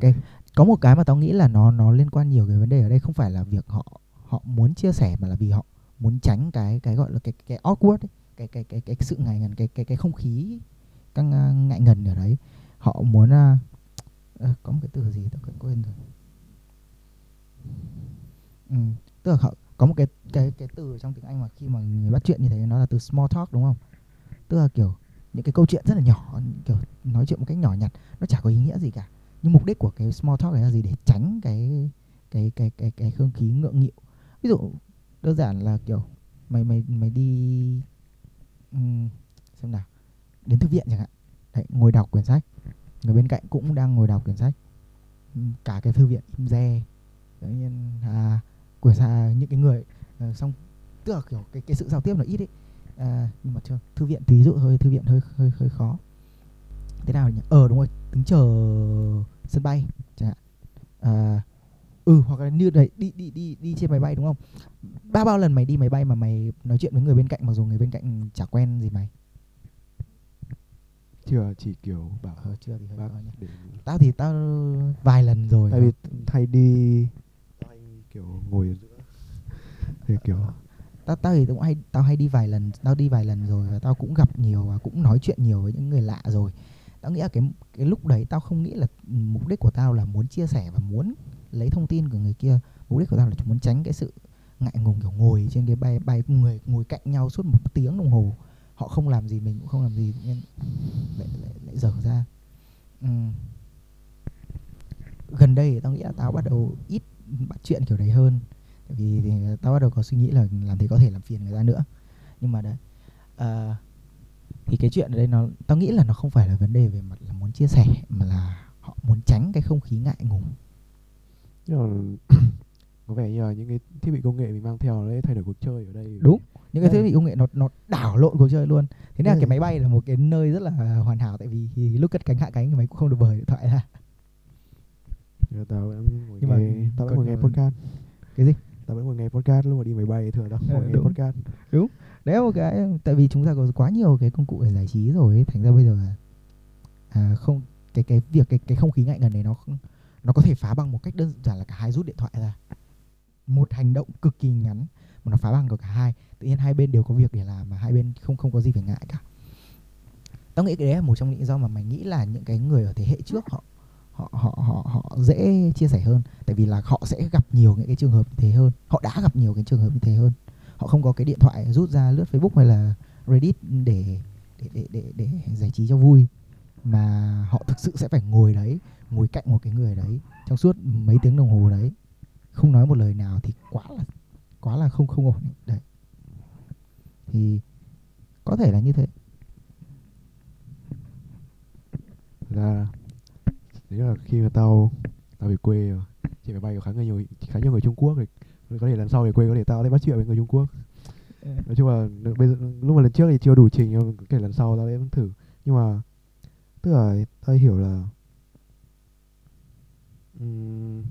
Speaker 1: Cái có một cái mà tao nghĩ là nó nó liên quan nhiều cái vấn đề ở đây không phải là việc họ họ muốn chia sẻ mà là vì họ muốn tránh cái cái gọi là cái cái awkward ấy, cái cái cái cái sự ngại ngần cái cái cái không khí căng à, ngại ngần ở đấy. Họ muốn à, ờ, có một cái từ gì tao quên rồi ừ, tức là họ có một cái cái cái từ trong tiếng Anh mà khi mà người bắt chuyện như thế nó là từ small talk đúng không? Tức là kiểu những cái câu chuyện rất là nhỏ kiểu nói chuyện một cách nhỏ nhặt nó chả có ý nghĩa gì cả. Nhưng mục đích của cái small talk này là gì? Để tránh cái cái cái cái cái không khí ngượng nghịu. Ví dụ đơn giản là kiểu mày mày mày đi um, xem nào đến thư viện chẳng hạn. Đấy ngồi đọc quyển sách. Người bên cạnh cũng đang ngồi đọc quyển sách. Cả cái thư viện im re. Tự nhiên à, quyển sách những cái người à, xong tức là kiểu cái cái sự giao tiếp nó ít ấy. À, nhưng mà chưa thư viện ví dụ thôi thư viện hơi hơi hơi khó. Thế nào nhỉ? Ờ đúng rồi đứng chờ sân bay chẳng hạn. À, ừ hoặc là như đấy đi đi đi đi trên máy bay đúng không? Bao bao lần mày đi máy bay mà mày nói chuyện với người bên cạnh mặc dù người bên cạnh chả quen gì mày?
Speaker 2: Chưa chỉ kiểu bảo
Speaker 1: ờ chưa thì hơi
Speaker 2: bác
Speaker 1: khó nhỉ.
Speaker 2: để
Speaker 1: tao thì tao vài lần rồi
Speaker 2: tại vì thay đi kiểu ngồi ở giữa. Thì kiểu
Speaker 1: tao tao thì cũng hay tao hay đi vài lần tao đi vài lần rồi và tao cũng gặp nhiều và cũng nói chuyện nhiều với những người lạ rồi. Tao nghĩ là cái cái lúc đấy tao không nghĩ là mục đích của tao là muốn chia sẻ và muốn lấy thông tin của người kia. Mục đích của tao là muốn tránh cái sự ngại ngùng kiểu ngồi trên cái bay bay người ngồi cạnh nhau suốt một tiếng đồng hồ. Họ không làm gì mình cũng không làm gì tự nhiên lại lại, lại dở ra. Ừm. gần đây thì tao nghĩ là tao bắt đầu ít bắt chuyện kiểu đấy hơn. Tại vì thì tao bắt đầu có suy nghĩ là làm thế có thể làm phiền người ta nữa. Nhưng mà đấy à, thì cái chuyện ở đây nó tao nghĩ là nó không phải là vấn đề về mặt là muốn chia sẻ mà là họ muốn tránh cái không khí ngại ngùng.
Speaker 2: Có vẻ như là những cái thiết bị công nghệ mình mang theo nó sẽ thay đổi cuộc chơi ở đây.
Speaker 1: Đúng. những cái thiết bị công nghệ nó nó đảo lộn cuộc chơi luôn. Thế nên là cái máy bay là một cái nơi rất là hoàn hảo tại vì lúc cất cánh hạ cánh thì mày cũng không được bời điện thoại ra
Speaker 2: Giờ tao vẫn ngồi
Speaker 1: Nhưng mà
Speaker 2: nghe tao vẫn ngồi nghe podcast.
Speaker 1: cái gì?
Speaker 2: Tao vẫn ngồi nghe podcast lúc mà đi máy bay thường tao
Speaker 1: Ờ,
Speaker 2: ngồi nghe
Speaker 1: đúng.
Speaker 2: podcast.
Speaker 1: Đấy là một cái tại vì chúng ta có quá nhiều cái công cụ để giải trí rồi ấy, thành ra bây giờ là à, không cái cái việc cái cái không khí ngại ngần này nó nó có thể phá bằng một cách đơn giản là cả hai rút điện thoại ra. Một hành động cực kỳ ngắn mà nó phá bằng được cả hai. Tự nhiên hai bên đều có việc để làm mà hai bên không không có gì phải ngại cả. Tao nghĩ cái đấy là một trong những do mà mày nghĩ là những cái người ở thế hệ trước họ họ họ họ họ dễ chia sẻ hơn. Tại vì là họ sẽ gặp nhiều những cái trường hợp như thế hơn. Họ đã gặp nhiều cái trường hợp như thế hơn. Họ không có cái điện thoại rút ra lướt Facebook hay là Reddit để để để để, để giải trí cho vui. Mà họ thực sự sẽ phải ngồi đấy ngồi cạnh một cái người đấy trong suốt mấy tiếng đồng hồ đấy. Không nói một lời nào thì quá là quá là không không ổn. Đấy. Thì có thể là như thế.
Speaker 2: Là đấy là khi mà tao tao về quê trên máy bay có khá nhiều khá nhiều người Trung Quốc thì có thể lần sau về quê có thể tao sẽ bắt chuyện với người Trung Quốc. Nói chung là bây giờ lúc mà lần trước thì chưa đủ trình nhưng kể lần sau tao sẽ thử. Nhưng mà tức là tao hiểu là ừm,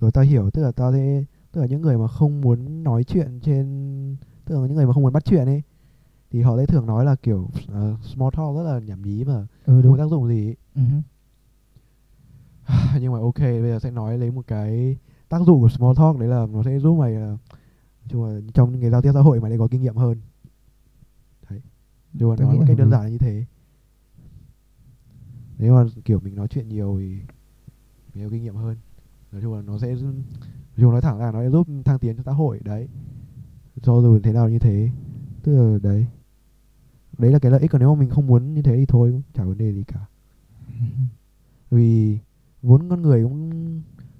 Speaker 2: rồi tao hiểu tức là tao sẽ tức là những người mà không muốn nói chuyện trên tức là những người mà không muốn bắt chuyện ấy thì họ sẽ thường nói là kiểu uh, small talk rất là nhảm nhí mà
Speaker 1: ừ
Speaker 2: không
Speaker 1: đúng.
Speaker 2: có tác dụng gì ấy.
Speaker 1: ừ.
Speaker 2: nhưng mà ok bây giờ sẽ nói lấy một cái tác dụng của small talk đấy là nó sẽ giúp mày là nói chung là trong những cái giao tiếp xã hội mày sẽ có kinh nghiệm hơn. Đấy. Nhưng mà nói một
Speaker 1: là
Speaker 2: cách đơn giản là như thế. Nếu mà kiểu mình nói chuyện nhiều thì mình có kinh nghiệm hơn. Nói chung là nó sẽ nói chung nói thẳng ra nó sẽ giúp thăng tiến cho xã hội đấy. Cho dù thế nào như thế. Tức là đấy. Đấy là cái lợi ích còn nếu mà mình không muốn như thế thì thôi cũng chả vấn đề gì cả. Vì vốn con người cũng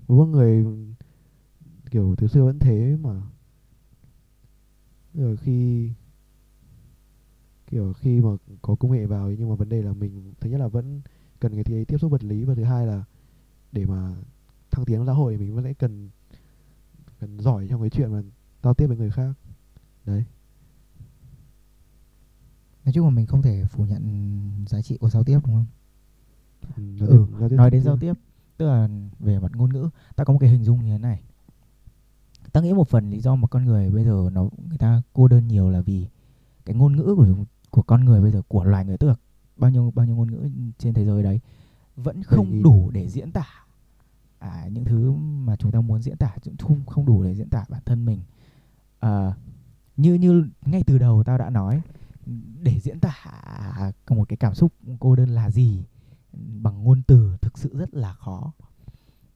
Speaker 2: vốn con người kiểu từ xưa vẫn thế mà. Rồi khi kiểu khi mà có công nghệ vào nhưng mà vấn đề là mình thứ nhất là vẫn cần cái tí tiếp xúc vật lý và thứ hai là để mà thăng tiến xã hội mình vẫn sẽ cần cần giỏi trong cái chuyện mà giao tiếp với người khác. Đấy.
Speaker 1: Nói chung là mình không thể phủ nhận giá trị của giao tiếp đúng không?
Speaker 2: Ừ,
Speaker 1: Ừ, nói đến giao tiếp tức là về mặt ngôn ngữ ta có một cái hình dung như thế này. Ta nghĩ một phần lý do mà con người bây giờ nó người ta cô đơn nhiều là vì cái ngôn ngữ của của con người bây giờ của loài người tức là bao nhiêu bao nhiêu ngôn ngữ trên thế giới đấy vẫn không đủ để diễn tả. À, những thứ mà chúng ta muốn diễn tả cũng không không đủ để diễn tả bản thân mình. À, như như ngay từ đầu tao đã nói để diễn tả một cái cảm xúc cô đơn là gì bằng ngôn từ thực sự rất là khó.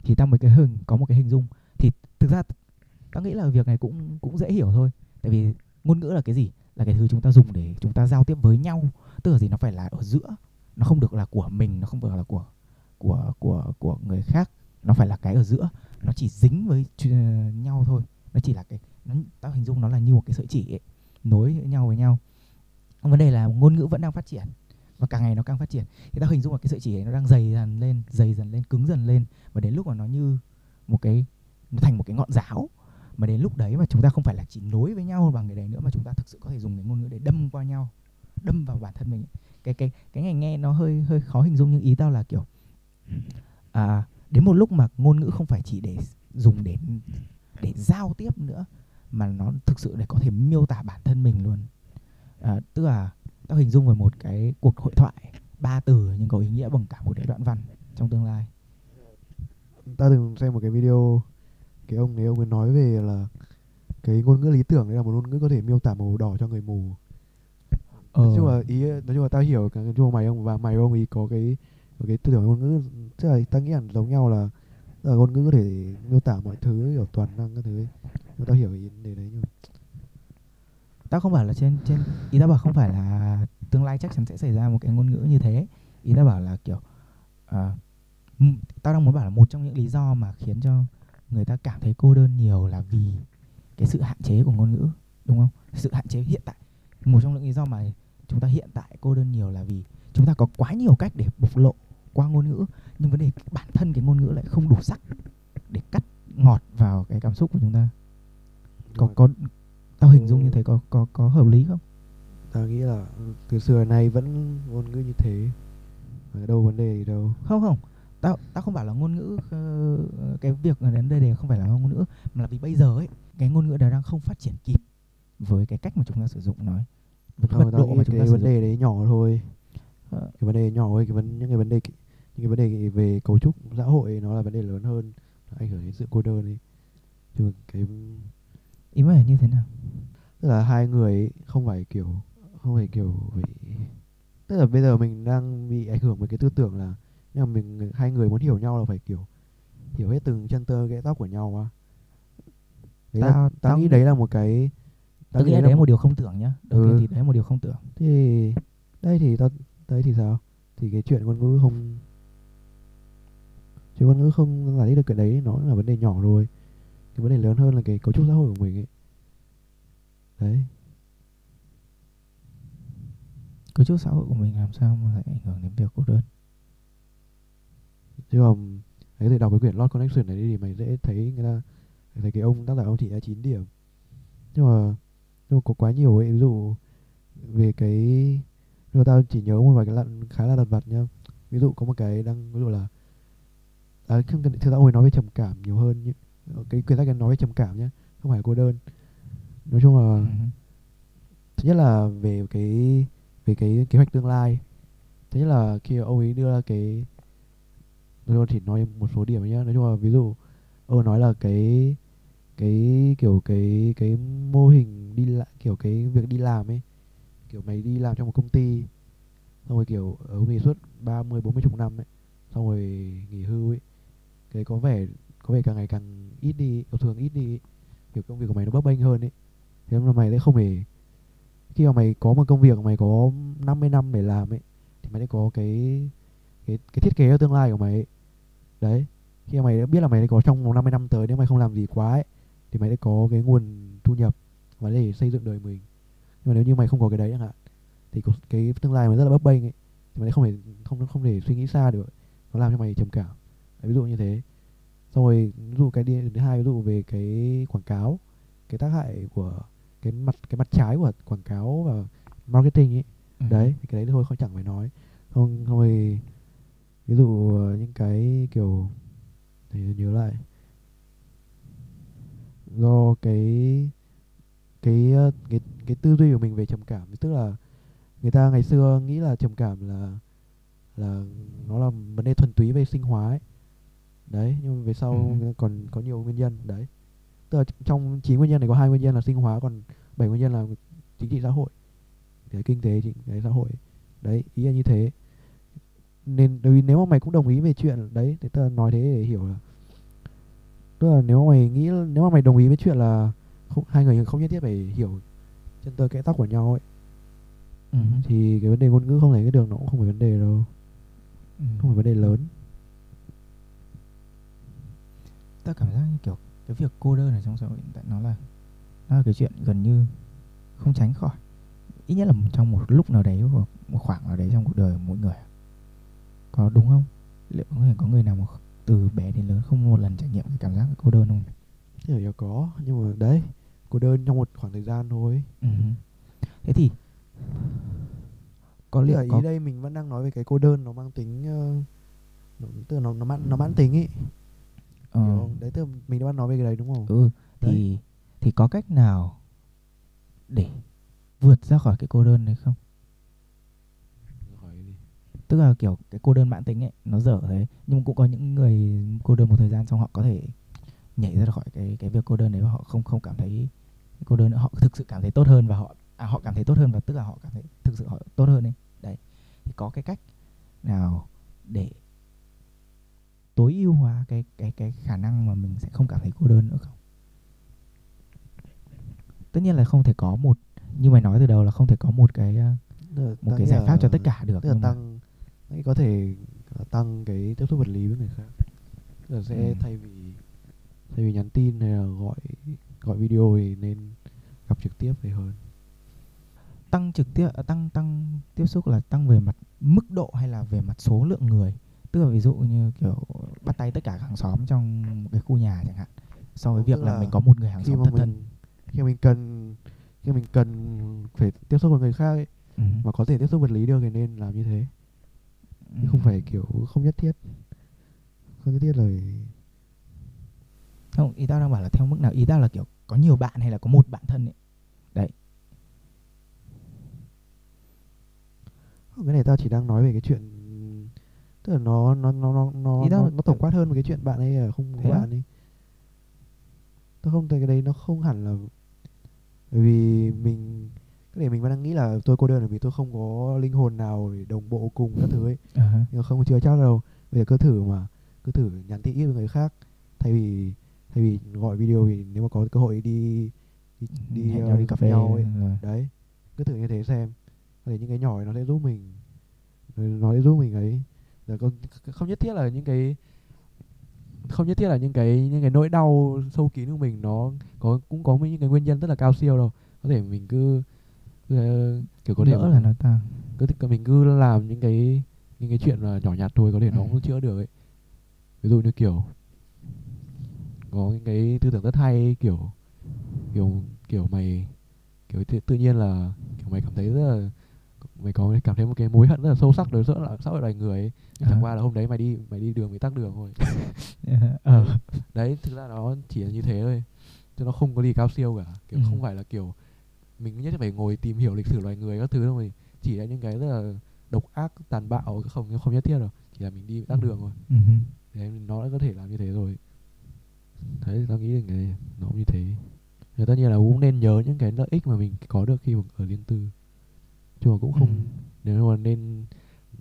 Speaker 1: Thì ta mới cái hình có một cái hình dung. Thì thực ra ta nghĩ là việc này cũng cũng dễ hiểu thôi. Tại vì ngôn ngữ là cái gì? Là cái thứ chúng ta dùng để chúng ta giao tiếp với nhau. Tức là gì? Nó phải là ở giữa. Nó không được là của mình nó không được là của của của của người khác. Nó phải là cái ở giữa. Nó chỉ dính với nhau thôi. Nó chỉ là cái nó, tao hình dung nó là như một cái sợi chỉ ấy, nối nhau với nhau. Vấn đề là ngôn ngữ vẫn đang phát triển và càng ngày nó càng phát triển. Thì ta hình dung là cái sợi chỉ ấy nó đang dày dần lên dày dần lên cứng dần lên. Và đến lúc mà nó như một cái nó thành một cái ngọn giáo. Mà đến lúc đấy mà chúng ta không phải là chỉ nối với nhau bằng cái đấy nữa mà chúng ta thực sự có thể dùng cái ngôn ngữ để đâm qua nhau đâm vào bản thân mình cái cái cái này nghe nó hơi hơi khó hình dung nhưng ý tao là kiểu à, đến một lúc mà ngôn ngữ không phải chỉ để dùng để để giao tiếp nữa mà nó thực sự để có thể miêu tả bản thân mình luôn. À, tức là tao hình dung về một cái cuộc hội thoại ba từ nhưng có ý nghĩa bằng cả một cái đoạn văn trong tương lai.
Speaker 2: Ta từng xem một cái video cái ông ấy ông ấy nói về là cái ngôn ngữ lý tưởng đấy là một ngôn ngữ có thể miêu tả màu đỏ cho người mù. Nói chung là ý nói chung là tao hiểu cái chung mày ông và mày ông ý có cái có cái tư tưởng ngôn ngữ tức là ta nghĩ là giống nhau là là ngôn ngữ có thể miêu tả mọi thứ kiểu toàn năng các thứ ấy. tao hiểu vấn đề đấy nhưng
Speaker 1: tao không bảo là trên trên ý tao bảo không phải là tương lai chắc chắn sẽ xảy ra một cái ngôn ngữ như thế. Ý tao bảo là kiểu à, m- tao đang muốn bảo là một trong những lý do mà khiến cho người ta cảm thấy cô đơn nhiều là vì cái sự hạn chế của ngôn ngữ đúng không? Sự hạn chế hiện tại. Một trong những lý do mà chúng ta hiện tại cô đơn nhiều là vì chúng ta có quá nhiều cách để bộc lộ qua ngôn ngữ nhưng vấn đề bản thân cái ngôn ngữ lại không đủ sắc để cắt ngọt vào cái cảm xúc của chúng ta. Có có tao hình dung như thế có có có hợp lý không?
Speaker 2: Tao nghĩ là ừ, từ xưa nay vẫn ngôn ngữ như thế. Đâu vấn đề gì đâu.
Speaker 1: Không không. Tao tao không bảo là ngôn ngữ ờ, cái việc đến đây đề không phải là ngôn ngữ mà là vì bây giờ ấy cái ngôn ngữ đó đang không phát triển kịp với cái cách mà chúng ta sử dụng nói với cái
Speaker 2: Không,
Speaker 1: mật độ mà chúng ta
Speaker 2: cái vấn đề đấy nhỏ thôi.
Speaker 1: Ờ.
Speaker 2: cái vấn đề nhỏ thôi cái vấn những cái vấn đề những cái vấn đề về cấu trúc xã hội nó là vấn đề lớn hơn nó ảnh hưởng đến sự cô đơn ấy. Chứ cái
Speaker 1: ý mày như thế nào?
Speaker 2: Tức là hai người không phải kiểu không phải kiểu bị tức là bây giờ mình đang bị ảnh hưởng bởi cái tư tưởng là nhưng mà mình hai người muốn hiểu nhau là phải kiểu hiểu hết từng chân tơ ghẽ tóc của nhau á. Đấy là,
Speaker 1: Tao-
Speaker 2: tao,
Speaker 1: tao
Speaker 2: nghĩ đấy là một cái
Speaker 1: tao nghĩ đấy là một điều không tưởng nhá. Đầu
Speaker 2: Ừ.
Speaker 1: tiên thì đấy là một điều không tưởng.
Speaker 2: Thì đây thì tao đây thì sao? Thì cái chuyện ngôn ngữ không chuyện ngôn ngữ không giải thích được cái đấy nó là vấn đề nhỏ thôi cái vấn đề lớn hơn là cái cấu trúc xã hội của mình ấy. Đấy.
Speaker 1: Cấu trúc xã hội của mình làm sao mà lại ảnh hưởng đến việc cô đơn
Speaker 2: chứ còn đấy thì đọc cái quyển Lost Connection này đi thì mày dễ thấy người ta thấy cái ông tác giả ông chỉ ra 9 điểm. Nhưng mà nhưng mà có quá nhiều ấy ví dụ về cái nhưng tao chỉ nhớ một vài cái lặn khá là lặt vặt nhá. Ví dụ có một cái đang ví dụ là à, không cần ra ông ấy nói về trầm cảm nhiều hơn nhưng cái quyển sách nói về trầm cảm nhá không phải cô đơn. Nói chung là
Speaker 1: Ừ.
Speaker 2: thứ nhất là về cái về cái kế hoạch tương lai. Thứ nhất là khi ông ấy đưa ra cái tôi chỉ nói một số điểm nhé nói chung là ví dụ ông ấy nói là cái cái kiểu cái cái mô hình đi lại kiểu cái việc đi làm ấy kiểu mày đi làm trong một công ty xong rồi kiểu ở công ty suốt 30 40 chục năm ấy xong rồi nghỉ hưu ấy. Cái có vẻ có vẻ càng ngày càng ít đi thường thương ít đi kiểu công việc của mày nó bấp bênh hơn ấy thế mà mày lại không hề khi mà mày có một công việc, mày có 50 năm để làm ấy thì mày sẽ có cái cái cái thiết kế cho tương lai của mày ấy. đấy. Khi mà mày đã biết là mày sẽ có trong vòng 50 năm tới, nếu mày không làm gì quá ấy, thì mày sẽ có cái nguồn thu nhập và để xây dựng đời mình. Nhưng mà nếu như mày không có cái đấy chẳng hạn, thì cái tương lai mày rất là bấp bênh ấy thì mày sẽ không thể không không thể suy nghĩ xa được. Nó làm cho mày trầm cảm. Ví dụ như thế xong rồi ví dụ cái đi thứ hai ví dụ về cái quảng cáo cái tác hại của cái mặt cái mặt trái của quảng cáo và marketing ấy.
Speaker 1: Ừ.
Speaker 2: đấy thì cái đấy thôi không chẳng phải nói. Không thôi ví dụ ờ, những cái kiểu thì nhớ lại. Do cái cái ờ, cái cái tư duy của mình về trầm cảm tức là người ta ngày xưa nghĩ là trầm cảm là là nó là vấn đề thuần túy về sinh hóa ấy đấy nhưng mà về sau
Speaker 1: Ừ.
Speaker 2: còn có nhiều nguyên nhân đấy tức là trong chín nguyên nhân này có hai nguyên nhân là sinh hóa còn bảy nguyên nhân là chính trị xã hội cái kinh tế chính cái xã hội đấy ý là như thế nên vì nếu mà mày cũng đồng ý về chuyện đấy thì tớ nói thế để hiểu là tức là nếu mà mày nghĩ nếu mà mày đồng ý với chuyện là không, hai người không nhất thiết phải hiểu chân tơ kẽ tóc của nhau ấy
Speaker 1: Ừ.
Speaker 2: thì cái vấn đề ngôn ngữ không lấy cái đường nó cũng không phải vấn đề đâu
Speaker 1: Ừ.
Speaker 2: không phải vấn đề lớn
Speaker 1: ta cảm giác như kiểu cái việc cô đơn ở trong xã hội hiện tại nó là nó là cái chuyện gần như không tránh khỏi. Ít nhất là trong một lúc nào đấy hoặc một khoảng nào đấy trong cuộc đời của mỗi người. Có đúng không? Liệu có thể có người nào mà từ bé đến lớn không một lần trải nghiệm cái cảm giác cô đơn không?
Speaker 2: Thì là có nhưng mà đấy cô đơn trong một khoảng thời gian thôi.
Speaker 1: Ừ. thế thì có liệu
Speaker 2: là
Speaker 1: có
Speaker 2: đây mình vẫn đang nói về cái cô đơn nó mang tính ờ, nó, nó nó mãn nó mãn tính ấy
Speaker 1: ờ,
Speaker 2: hiểu không? đấy tức mình đang nói về cái đấy đúng không?
Speaker 1: Ừ thì thì có cách nào để vượt ra khỏi cái cô đơn đấy không? Tức là kiểu cái cô đơn mãn tính ấy nó dở thế. Nhưng cũng có những người cô đơn một thời gian xong họ có thể nhảy ra khỏi cái cái việc cô đơn đấy và họ không không cảm thấy cô đơn nữa. Họ thực sự cảm thấy tốt hơn và họ à, họ cảm thấy tốt hơn và tức là họ cảm thấy thực sự họ tốt hơn ấy. Đấy. Thì có cái cách nào để tối ưu hóa cái cái cái khả năng mà mình sẽ không cảm thấy cô đơn nữa không? Tất nhiên là không thể có một như mày nói từ đầu là không thể có một cái
Speaker 2: Tức là
Speaker 1: một cái giải pháp cho tất cả được
Speaker 2: tức là
Speaker 1: mà-
Speaker 2: tăng ấy có thể tăng cái tiếp xúc vật lý với người khác. Là sẽ
Speaker 1: Ừ.
Speaker 2: thay vì thay vì nhắn tin hay là gọi gọi video thì nên gặp trực tiếp về hơn.
Speaker 1: Tăng trực tiếp à, tăng tăng tiếp xúc là tăng về mặt mức độ hay là về mặt số lượng người tức là ví dụ như kiểu bắt tay tất cả hàng xóm trong một cái khu nhà chẳng hạn so với việc là,
Speaker 2: là
Speaker 1: mình có một người hàng xóm thân thân.
Speaker 2: khi mình cần khi mình cần phải tiếp xúc với người khác ấy
Speaker 1: ừ.
Speaker 2: mà có thể tiếp xúc vật lý được thì nên làm như thế.
Speaker 1: Ừ.
Speaker 2: không phải kiểu không nhất thiết. Không nhất thiết là
Speaker 1: không ý tao đang bảo là theo mức nào? Ý tao là kiểu có nhiều bạn hay là có một bạn thân ấy.
Speaker 2: Cái này tao chỉ đang nói về cái chuyện tức là nó nó nó nó nó nó, nó tổng quát hơn về cái chuyện bạn ấy là không có
Speaker 1: á?
Speaker 2: bạn ấy. Tao không thấy cái đấy nó không hẳn là bởi vì mình cái này mình vẫn đang nghĩ là tôi cô đơn là vì tôi không có linh hồn nào để đồng bộ cùng các thứ ấy.
Speaker 1: Hả.
Speaker 2: nhưng mà không chưa chắc đâu. Bây giờ cứ thử mà cứ thử nhắn tin ít với người khác. Thay vì thay vì gọi video thì nếu mà có cơ hội đi đi, đi,
Speaker 1: hẹn
Speaker 2: ờ,
Speaker 1: nhau đi cà phê
Speaker 2: nhau ấy.
Speaker 1: rồi.
Speaker 2: đấy cứ thử như thế xem. Để những cái nhỏ ấy nó sẽ giúp mình. Nó sẽ giúp mình ấy rồi không, không nhất thiết là những cái không nhất thiết là những cái những cái nỗi đau sâu kín của mình nó có cũng có những cái nguyên nhân rất là cao siêu đâu. Có thể mình cứ, cứ ờ, kiểu có thể
Speaker 1: là nó ta.
Speaker 2: cứ thích- mình cứ làm những cái những cái chuyện mà nhỏ nhặt thôi có thể nó
Speaker 1: Ừ.
Speaker 2: cũng chữa được ấy. Ví dụ như kiểu có những cái tư tưởng rất hay kiểu kiểu kiểu mày kiểu tự, tự nhiên là kiểu mày cảm thấy rất là mày có cảm thấy một cái mối hận rất là sâu sắc đối với xã hội loài người ấy. Nhưng chẳng
Speaker 1: À.
Speaker 2: qua là hôm đấy mày đi mày đi đường bị tắc đường thôi.
Speaker 1: Ờ.
Speaker 2: Đấy thực ra nó chỉ là như thế thôi. Chứ nó không có gì cao siêu cả. Kiểu
Speaker 1: Ừ.
Speaker 2: không phải là kiểu mình nhất phải ngồi tìm hiểu lịch sử loài người các thứ đâu mình chỉ là những cái rất là độc ác tàn bạo không không nhất thiết đâu. Chỉ là mình đi tắc đường thôi.
Speaker 1: Ừ. Hứ.
Speaker 2: đấy nó đã có thể làm như thế rồi. Đấy tao nghĩ là cái nó cũng như thế. Rồi tất nhiên là cũng nên nhớ những cái lợi ích mà mình có được khi mà ở liên tư mà cũng không
Speaker 1: Ừ.
Speaker 2: nếu mà nên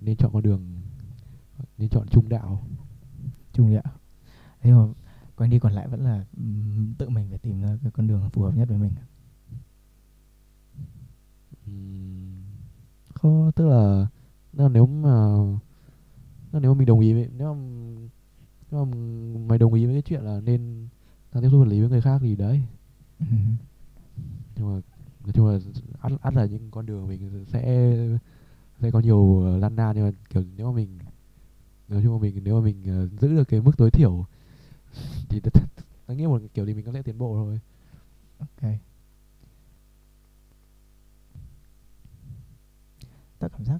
Speaker 2: nên chọn con đường nên chọn trung đạo.
Speaker 1: Chung ạ thế mà quanh đi còn lại vẫn là tự mình phải tìm ra cái con đường phù hợp nhất với mình.
Speaker 2: Không tức là, nếu mà nếu mà mình đồng ý với nếu mà nếu mà mày đồng ý với cái chuyện là nên tăng tiếp xúc vật lý với người khác thì đấy.
Speaker 1: Ừ.
Speaker 2: Nhưng mà nói chung là ắt ắt là những con đường mình sẽ sẽ có nhiều ờ, lăn nan nhưng mà kiểu nếu mà mình nói chung là mình nếu mà mình ờ, giữ được cái mức tối thiểu thì ta- ta- ta nghĩ một kiểu thì mình có thể tiến bộ thôi.
Speaker 1: Ok. Tao cảm giác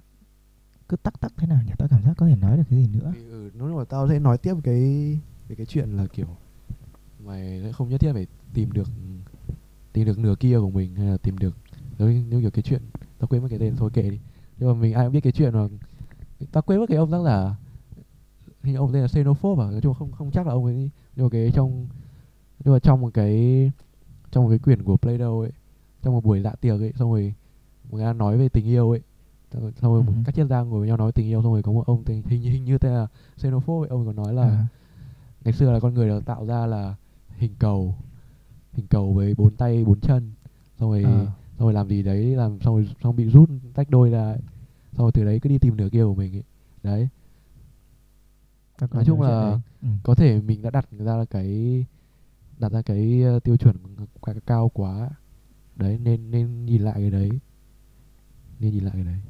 Speaker 1: cứ tắc tắc thế nào nhỉ? Tao cảm giác có thể nói được cái gì nữa?
Speaker 2: Thì, ừ, nếu mà tao sẽ nói tiếp cái về cái chuyện là kiểu mày sẽ không nhất thiết phải tìm được tìm được nửa kia của mình hay là tìm được nếu, nếu kiểu cái chuyện tao quên mất cái tên thôi kệ đi. Nhưng mà mình ai cũng biết cái chuyện mà tao quên mất cái ông tác giả hình như ông tên là xenophobe à? Nói chung không không chắc là ông ấy nhưng mà cái trong nhưng mà trong một cái trong một cái quyển của Plato ấy trong một buổi dạ tiệc ấy xong rồi người ta nói về tình yêu ấy xong rồi,
Speaker 1: Ừ.
Speaker 2: các triết gia ngồi với nhau nói tình yêu xong rồi có một ông tên hình như hình như tên là xenophobe ấy, ông ấy còn nói là
Speaker 1: À,
Speaker 2: ngày xưa là con người được tạo ra là hình cầu hình cầu với bốn tay bốn chân. Xong rồi
Speaker 1: ờ,
Speaker 2: xong rồi làm gì đấy làm xong rồi xong bị rút tách đôi ra xong rồi từ đấy cứ đi tìm nửa kia của mình ấy. đấy.
Speaker 1: Có
Speaker 2: nói chung là.
Speaker 1: Ừ.
Speaker 2: có thể mình đã đặt ra là cái đặt ra cái ờ, tiêu chuẩn quá cao quá. Đấy nên nên nhìn lại cái đấy. Nên nhìn lại cái đấy.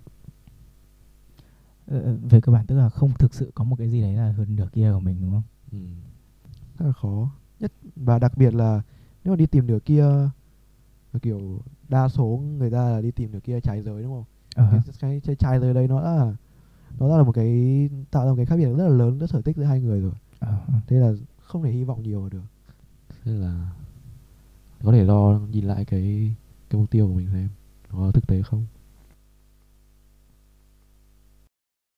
Speaker 1: Ờ, về cơ bản tức là không thực sự có một cái gì đấy là hơn nửa kia của mình đúng không?
Speaker 2: Ừ. rất là khó. Nhất và đặc biệt là nếu mà đi tìm nửa kia kiểu đa số người ta là đi tìm nửa kia trái giới đúng không?
Speaker 1: Ờ,
Speaker 2: cái, cái, cái trái giới đấy nó là nó là một cái tạo ra một cái khác biệt rất là lớn rất sở tích giữa hai người rồi.
Speaker 1: Ờ.
Speaker 2: thế là không thể hy vọng nhiều vào được. Nên là có thể do nhìn lại cái cái mục tiêu của mình xem nó có thực tế không